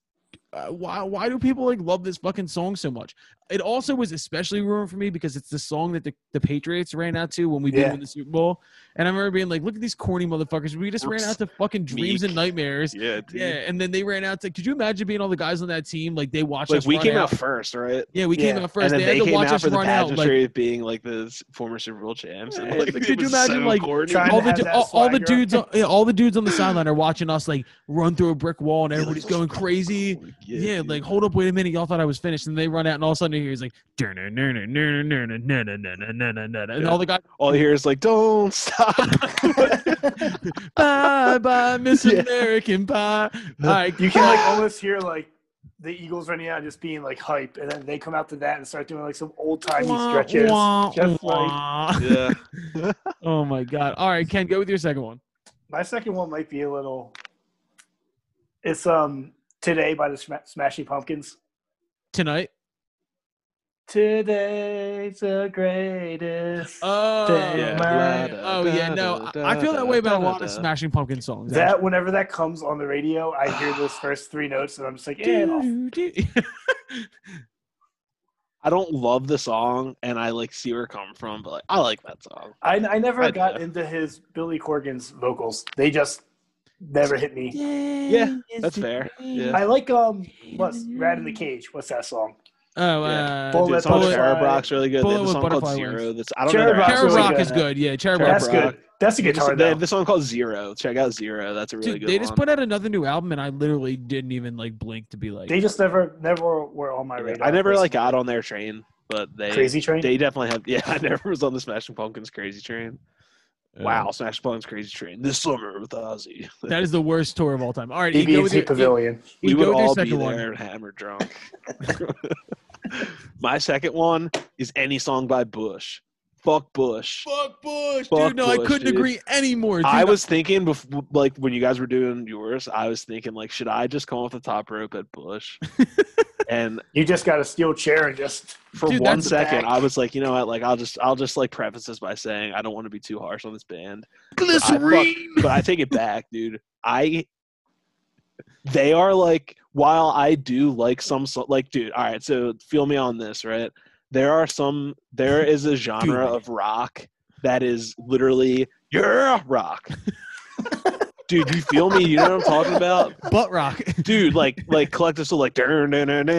Uh, why why do people like love this fucking song so much? It also was especially ruined for me because it's the song that the, the Patriots ran out to when we did Yeah. win the Super Bowl, and I remember being like, look at these corny motherfuckers. We just ran out to fucking dreams and nightmares. yeah, dude. Yeah, and then they ran out to. Could you imagine being all the guys on that team? Like they watched Like us. we came out. out first, right? Yeah, we came out first. and then they, they, had to came watch out us for the run out. Like, being like the former Super Bowl champs. And, like, could you imagine, so like, all the have du- that all, all the dudes, on, yeah, all the dudes on the sideline are watching us like run through a brick wall, and everybody's going crazy. Like, Yeah, dude. like hold up, wait a minute, y'all thought I was finished, and they run out, and all of a sudden you hear he's like, and Yeah. all the guys, all you hear is like, "Don't stop." bye bye, Miss Yeah. American Pie. All right, You can like almost hear like the Eagles running out, just being like hype, and then they come out to that and start doing like some old timey Wah, stretches. wah, just like wah. yeah, oh my god! All right, Ken, go with your second one my second one might be a little. It's um today by the Sma- Smashing Pumpkins. tonight. Today's the greatest. Oh, Day Yeah. of my- oh yeah, no, I I feel that way about a lot of Smashing Pumpkin songs. that whenever that comes on the radio, I hear those first three notes, and I'm just like, yeah. I'll- I don't love the song, and I like see where it come from, but like, I like that song. I, I never I got do. into his Billy Corgan's vocals. They just never hit me. Yeah, that's fair. Yeah. I like um what's Rat in the Cage. What's that song? Oh, Yeah. uh, Bullet Dude, song Bullet- Cherub Rock's really good. They have a song called Zero. wings. That's I don't Cherub know. their Rock's Cherub actual- really Rock good. is good. Yeah, Cherub Cherub Rock. That's Rock. good. That's a guitar They have this song called Zero. Check out Zero. That's a really Dude, good they one. just put out another new album, and I literally didn't even like blink to be like. They just never never were on my radar. I never like got on their train, but they Crazy Train. they definitely have. Yeah, I never was on the Smashing Pumpkins Crazy Train. Wow, Smashing Pumpkins Crazy Train this summer with Ozzy. that is the worst tour of all time. All right, you go with Pavilion. you, we you go would all be second one. and hammered drunk. My second one is any song by Bush. Fuck Bush. Fuck Bush, Fuck dude. No, I couldn't dude. agree anymore. Dude, I was thinking before, like when you guys were doing yours, I was thinking like, should I just come off the top rope at Bush? and You just got a steel chair and just for Dude, one that's second, back. I was like, you know what? Like, I'll just, I'll just like preface this by saying I don't want to be too harsh on this band. But I, fuck- but I take it back, dude. I, they are like, while I do like some, like, dude. All right, so feel me on this, right? There are some, there is a genre me. of rock that is literally yeah rock. dude, you feel me? You know what I'm talking about? Butt rock, dude. Like like collective, will like. Dur, yeah, I know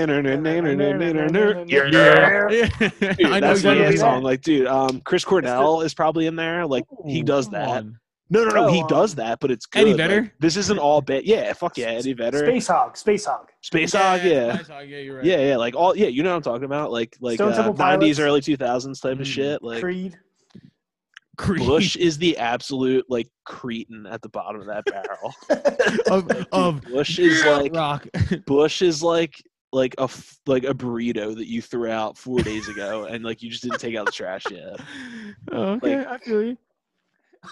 that's that song. Like, dude, um, Chris Cornell is probably in there. Like, he does that. No, no, no. He does that, but it's good. Eddie Vedder. This isn't all bit. Yeah, fuck yeah, Eddie Vedder. Space Hog. Space Hog. Space Hog. Yeah. Yeah, yeah you're right. Yeah, yeah. Like all. Yeah, you know what I'm talking about. Like like nineties, early two thousands type of shit. Like Creed. Creed. bush is the absolute like cretin at the bottom of that barrel of, of bush is like rock. Bush is like like a f- like a burrito that you threw out four days ago, and like you just didn't take out the trash yet. Oh, okay, I feel you.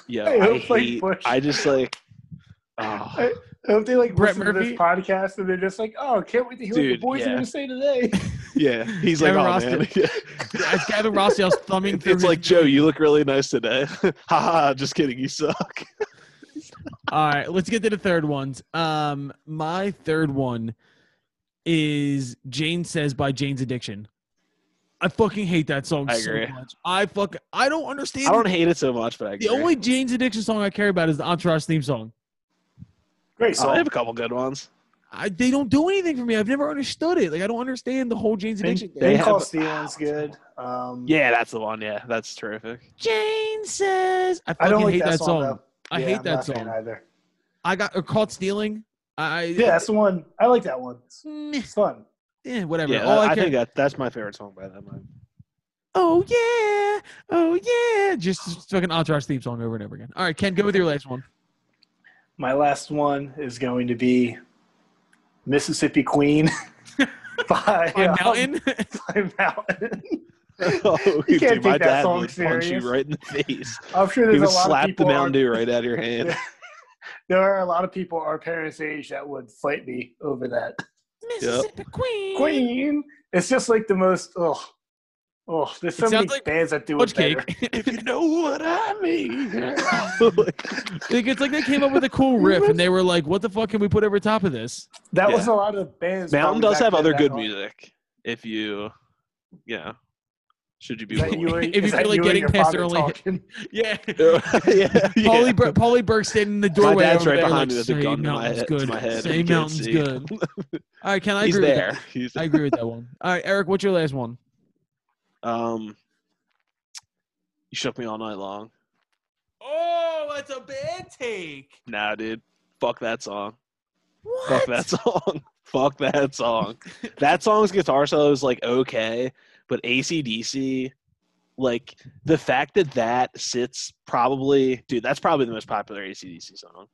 Yeah, I I, hope, like. Bush- I just like. Oh, I ah. hope they like Brett listen to Murphy? this podcast and they're just like, oh, can't wait to hear what the boys yeah. are going to say today. yeah, he's like, Kevin oh Ross man. did- It's Gavin Rossdale's thumbing through. it's his- like Joe, you look really nice today. Haha, just kidding, you suck. All right, let's get to the third ones. Um, my third one is Jane Says by Jane's Addiction. I fucking hate that song I so agree. much. I fuck I don't understand. I don't hate it so much, but I the only Jane's Addiction song I care about is the Entourage theme song. Great Oh, I have a couple good ones. I, they don't do anything for me. I've never understood it. Like I don't understand the whole Jane's Ben, Addiction thing. They have- Caught Stealing's good. Um, Yeah, that's the one. Yeah, that's terrific. Jane says I I don't like hate that, that song, song. though. I Yeah, hate I'm that not song. either. I got or caught stealing. I Yeah, that's the one. I like that one. It's, it's fun. yeah, whatever. Yeah, All I, I, think that that's my favorite song by them. Oh yeah, oh yeah, just fucking Entourage theme song over and over again. All right, Ken, go with your last one. My last one is going to be Mississippi Queen by, On um, Mountain. by Mountain. oh, You can't dude, my take that dad song would punch you serious. right in the face. I'm sure He there's would a lot of slap the people. Mountain on- Dew right out of your hand. there are a lot of people our parents' age that would fight me over that. Mississippi Queen. Queen. It's just like the most. Oh, oh. There's so many like bands that do it better. cake. if you know what I mean. Like, it's like they came up with a cool riff and they were like, "What the fuck can we put over top of this?" That Yeah. was a lot of bands. Mountain does have other good are- music. If you, yeah, should you be willing? you, and- If you that feel like you getting your pissed father early- talking? Yeah. yeah, Paulie, yeah. Bur- Paulie Burke standing in the doorway. dad's right there, behind like, me with a "Say gun to my Mountain's head- to good. my head, Say Mountain's good. All right, can I He's agree with there. that? He's I agree with that one. All right, Eric, what's your last one? Um, you shook me all night long. Oh, that's a bad take. Nah, dude. Fuck that song. What? Fuck that song. Fuck that song. that song's guitar solo is like okay, but ACDC, like the fact that that sits probably, dude, that's probably the most popular ACDC song.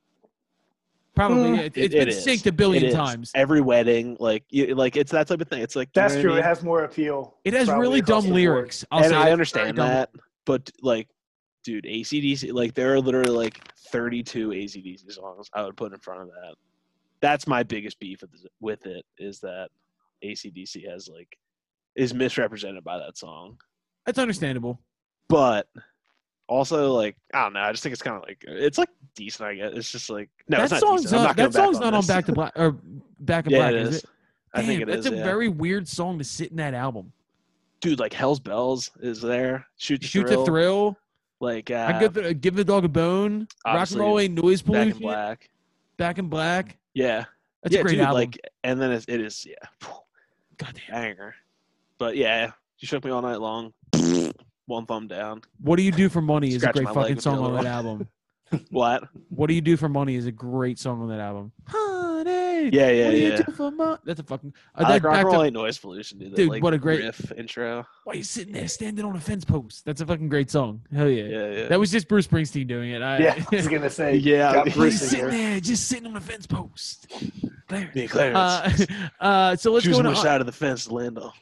Probably. Mm. It, It- it's it been is. synced a billion It is. times. Every wedding, like, you, like it's that type of thing. It's like That's know what I true. It has more appeal. It has really dumb lyrics. I'll and say I it's very understand dumb. that, but like, dude, ACDC, like there are literally like 32 ACDC songs I would put in front of that. That's my biggest beef with with it is that ACDC has like is misrepresented by that song, That's understandable. but also like I don't know. I just think it's kind of like it's like decent. I guess it's just like no, that it's not song's decent. Not, that song's not on this. Back to Black or Back in Yeah, Black, it is is. it? I think Damn, it is. That's a yeah. very weird song to sit in that album. dude like Hell's Bells is there. Shoot, the Shoot thrill, the thrill. Like uh, I give the, give the dog a bone. Rock and roll ain't noise Back in Black. Back in black. Yeah, That's yeah, a great dude, album. Like, and then it, it is yeah. God damn. banger. But yeah, you shook me all night long. One thumb down. What do you do for money is a Scratch great my leg fucking with the song on one. that album. What? What do you do for money is a great song on that album. Honey, Yeah, yeah, what do you yeah. do for money? That's a fucking. Uh, I like that- rock back and to- roll ain't noise pollution, dude. That, Dude, like, what a great- riff intro. Why you sitting there standing on a fence post? That's a fucking great song. Hell yeah. Yeah, yeah. That was just Bruce Springsteen doing it. I, Yeah, I was gonna say. Yeah, got he's Bruce in sitting here. there, just sitting on a fence post. Clarence. Me and Clarence. Uh, uh, so let's go Choosing into which side of the fence to land on.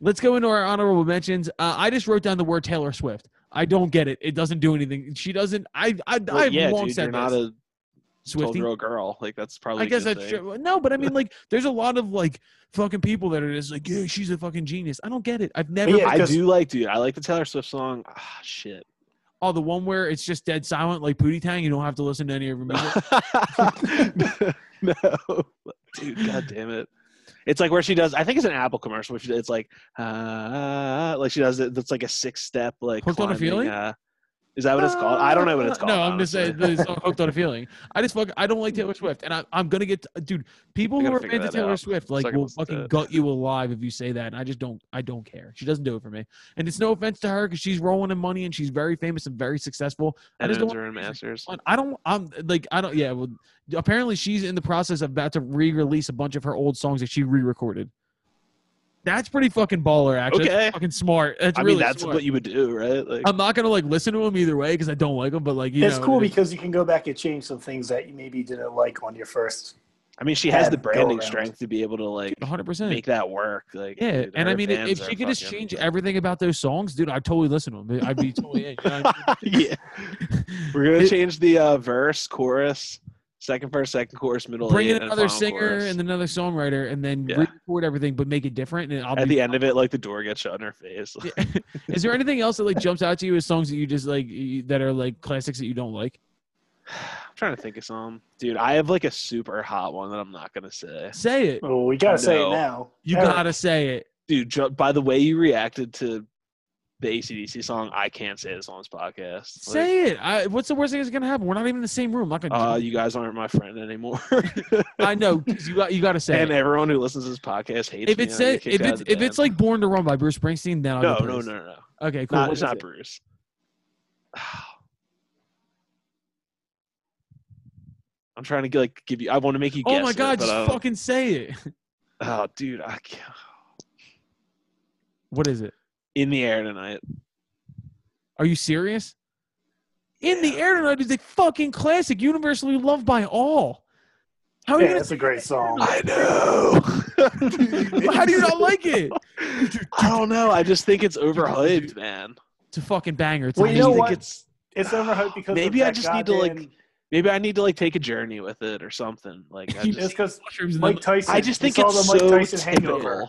let's go into our honorable mentions. Uh, I just wrote down the word Taylor Swift. I don't get it. It doesn't do anything. She doesn't. I I Well, I've yeah, long dude, said you're not a Swiftie. twelve-year-old girl. Like that's probably. I guess good that's thing. true. No, but I mean, like, there's a lot of like fucking people that are just like, yeah, she's a fucking genius. I don't get it. I've never. Yeah, I do like, dude. I like the Taylor Swift song. Ah, shit. Oh, the one where it's just dead silent, like Pootie Tang. You don't have to listen to any of her music. no, dude. God damn it. It's like where she does. I think it's an Apple commercial. It's like, uh, like she does it. That's like a six-step, like Hooked on a Feeling? Uh, is that what it's called? I don't know what it's called. No, I'm just saying honestly. the "Hooked on a Feeling." I just fuck. I don't like Taylor Swift, and I, I'm gonna get dude. People who are fans of Taylor out. Swift like will fucking it. gut you alive if you say that, and I just don't. I don't care. She doesn't do it for me, and it's no offense to her because she's rolling in money and she's very famous and very successful. I and just don't. her in Masters. I don't. I'm like I don't. Yeah. Well, apparently she's in the process of about to re-release a bunch of her old songs that she re-recorded. That's pretty fucking baller, actually. That's Okay. fucking smart. That's I really mean, that's smart. what you would do, right? Like, I'm not gonna like listen to them either way because I don't like them, but like you It's know, cool it is- because you can go back and change some things that you maybe didn't like on your first. I mean, she has the go branding strength to be able to like 100. percent make that work. Like, Yeah, dude, and I mean, if- fans if are she could just fucking- change everything about those songs, dude, I'd totally listen to them. I'd be totally in. You know I mean? yeah, we're gonna change the uh, verse, chorus, second verse, second chorus, middle. Bring eight, in another final singer chorus. and another songwriter, and then Yeah. re-record everything, but make it different. And I'll At be the end of it, like the door gets shut in her face. Yeah. Is there anything else that like jumps out to you as songs that you just like you, that are like classics that you don't like? I'm trying to think of some, dude. I have like a super hot one that I'm not gonna say, Say it. Oh, we gotta say it now. You Eric, gotta say it. dude. By the way you reacted to the ACDC song, I can't say this on this podcast. Like, Say it. I, what's the worst thing that's gonna happen? We're not even in the same room. I'm not gonna. uh, you guys aren't my friend anymore. I know. You got. You gotta say it. and it. everyone who listens to this podcast hates If me. it and I says get if it's if it's like Born to Run by Bruce Springsteen, then I'll no, no, no, no, no. Okay, cool. Not, it's not it? Bruce. I'm trying to get, like give you. I want to make you. Oh my god, just fucking say it. Oh, dude, I can't. What is it? In the air tonight. Are you serious? In the Air Tonight is a fucking classic, universally loved by all. How Yeah, you that's a great song. I know. how do you not like it? I don't know. I just think it's overhyped, man. It's a fucking banger. It's Well, you know what? It's It's overhyped because Maybe of I that just need to, like, maybe I need to like take a journey with it or something. Like I You It's just, because Mushrooms and Mike Tyson. I just think it's the Mike so Tyson typical. hangover.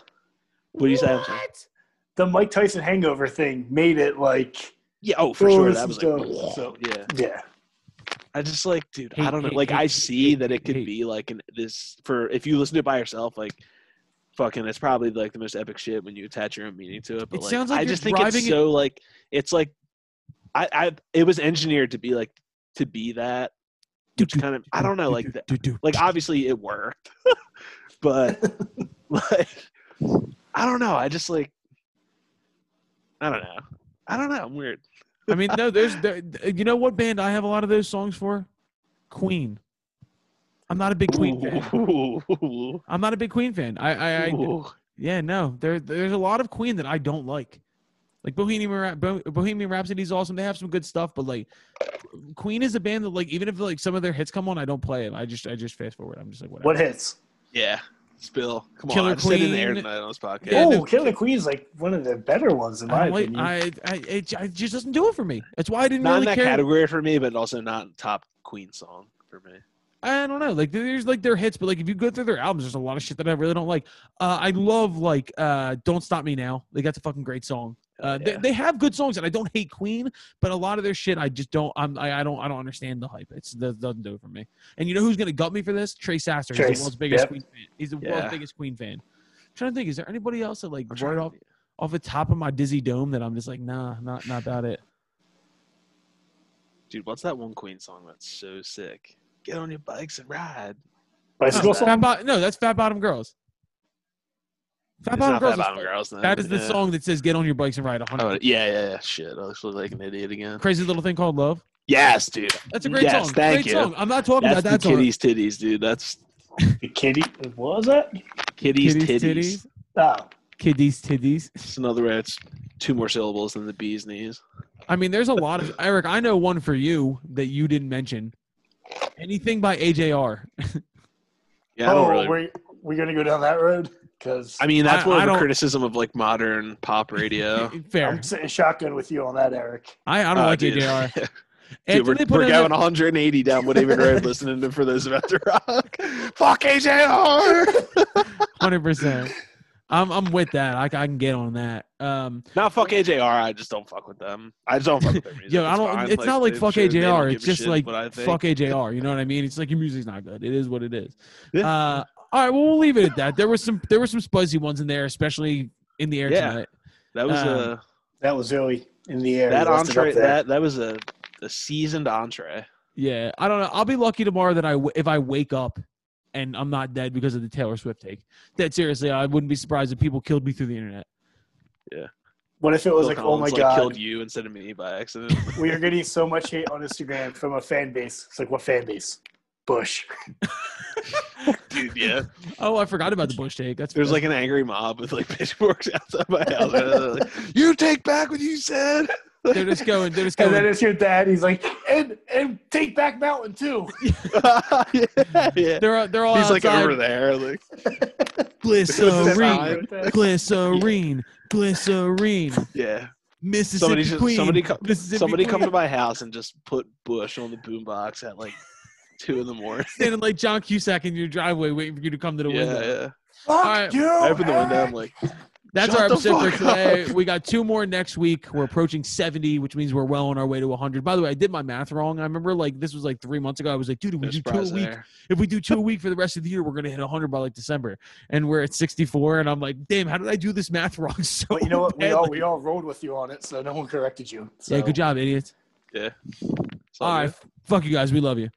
What do you say? I'm sorry. The Mike Tyson hangover thing made it like Yeah, oh for Oh, sure. this That is was like, dope. So- yeah. yeah. I just like, dude, I don't know. Like, hate, I hate, see hate, that it could hate. be like an this for if you listen to it by yourself, like, fucking, it's probably like the most epic shit when you attach your own meaning to it. But It like, sounds like I just think it's driving it- so like, it's like, I, I, it was engineered to be like to be that, which kind of, I don't know, like, that, like obviously it worked, but like, I don't know. I just like, I don't know. I don't know. I'm weird. I mean, no, there's, there, you know what band I have a lot of those songs for? Queen. I'm not a big Queen fan. I'm not a big Queen fan. I, I, I yeah, no, there, there's a lot of Queen that I don't like. Like Bohemian, Ra- Bohemian Rhapsody is awesome. They have some good stuff, but like Queen is a band that like even if like some of their hits come on, I don't play it. I just I just fast forward. I'm just like whatever. What hits? Yeah. Spill. Come Killer on. I just said it in the air Queen. tonight on this podcast. Yeah, oh, Killer Queen's like one of the better ones in I, my don't like, opinion. I, I it, it just doesn't do it for me. That's why I didn't Not in that care. category for me, but also not top Queen song for me. I don't know. Like there's like their hits, but like if you go through their albums, there's a lot of shit that I really don't like. Uh, I love like uh, "Don't Stop Me Now." Like that's a fucking great song. Uh, they, Yeah. they have good songs, and I don't hate Queen, but a lot of their shit I just don't. I'm, I, I don't. I don't understand the hype. It's that doesn't do it for me. And you know who's gonna gut me for this? Trey Sasser. He's the world's biggest yep. Queen fan. He's the Yeah. world's biggest Queen fan. I'm trying to think, is there anybody else that like right off off the top of my dizzy dome that I'm just like, nah, not not about it. Dude, what's that one Queen song that's so sick? Get on your bikes and ride. Bicycle No, song. Fat Bo- no, that's Fat Bottom Girls. Fat It's Bottom Girls. Fat Bottom Girls. then. that is the Yeah. song that says "Get on your bikes and ride." 100. Oh, yeah, yeah, yeah. Shit. I look like an idiot again. Crazy little thing called love. Yes, dude. That's a great Yes, song. thank great you. song. I'm not talking That's about that the song. kitties titties, dude. That's Kitty. What was that? kitties, Kitties, titties. titties. Oh, Kiddies, titties. It's another way. It's two more syllables than the bee's knees. I mean, there's a lot of Eric. I know one for you that you didn't mention. Anything by AJR. Yeah, oh, really. we're we gonna go down that road because I mean, that's I- more I of a criticism of like modern pop radio. Fair. I'm sitting shotgun with you on that, Eric. I, I don't Oh, like dude. AJR. Dude, we're, we're going that- 180 down Woodhaven Road listening to For Those About to Rock. Fuck AJR! Hundred percent. I'm I'm with that. I, I can get on that. Um, Not fuck AJR. I just don't fuck with them. I just don't fuck with their music. yo, I don't. fine. It's not like fuck sure, AJR. It's just like what I think. fuck AJR. You know what I mean? It's like your music's not good. It is what it is. Yeah. Uh, all right. Well, we'll leave it at that. There was some there were some spicy ones in there, especially in the air Yeah. tonight. That was Um, a That was really in the air. that He left it up entree. That that was a a seasoned entree. Yeah, I don't know. I'll be lucky tomorrow that I w- if I wake up and I'm not dead because of the Taylor Swift take. That seriously, I wouldn't be surprised if people killed me through the internet. Yeah. What if it was Phil like, oh my like, god, killed you instead of me by accident. we are getting so much hate on Instagram from a fan base. It's like, what fan base? Bush. Dude, yeah. Oh, I forgot about the Bush take. That's There's like an angry mob with like pitchforks outside my house. like, you take back what you said. they're just going. They're just And then it's your dad. He's like, and and take back Mountain too. yeah, yeah. They're they're all He's like over there, like Glycerine, glycerine, glycerine. yeah. Mississippi Somebody just Queen. somebody come Mississippi somebody come to my house and just put Bush on the boombox at like two in the morning. standing like John Cusack in your driveway, waiting for you to come to the Yeah, window. yeah. Fuck right. you. I open the window. I'm like, That's Shut our the episode for today. up. We got two more next week. We're approaching 70, which means we're well on our way to 100. By the way, I did my math wrong. I remember like this was like three months ago. I was like, dude, if we no do two a week, there. if we do two a week for the rest of the year, we're gonna hit 100 by like December. And we're at 64. And I'm like, damn, how did I do this math wrong so But you know what? We all we all rolled with you on it, so no one corrected you. So. Yeah, good job, idiots. Yeah. All All right, fuck you guys. We love you.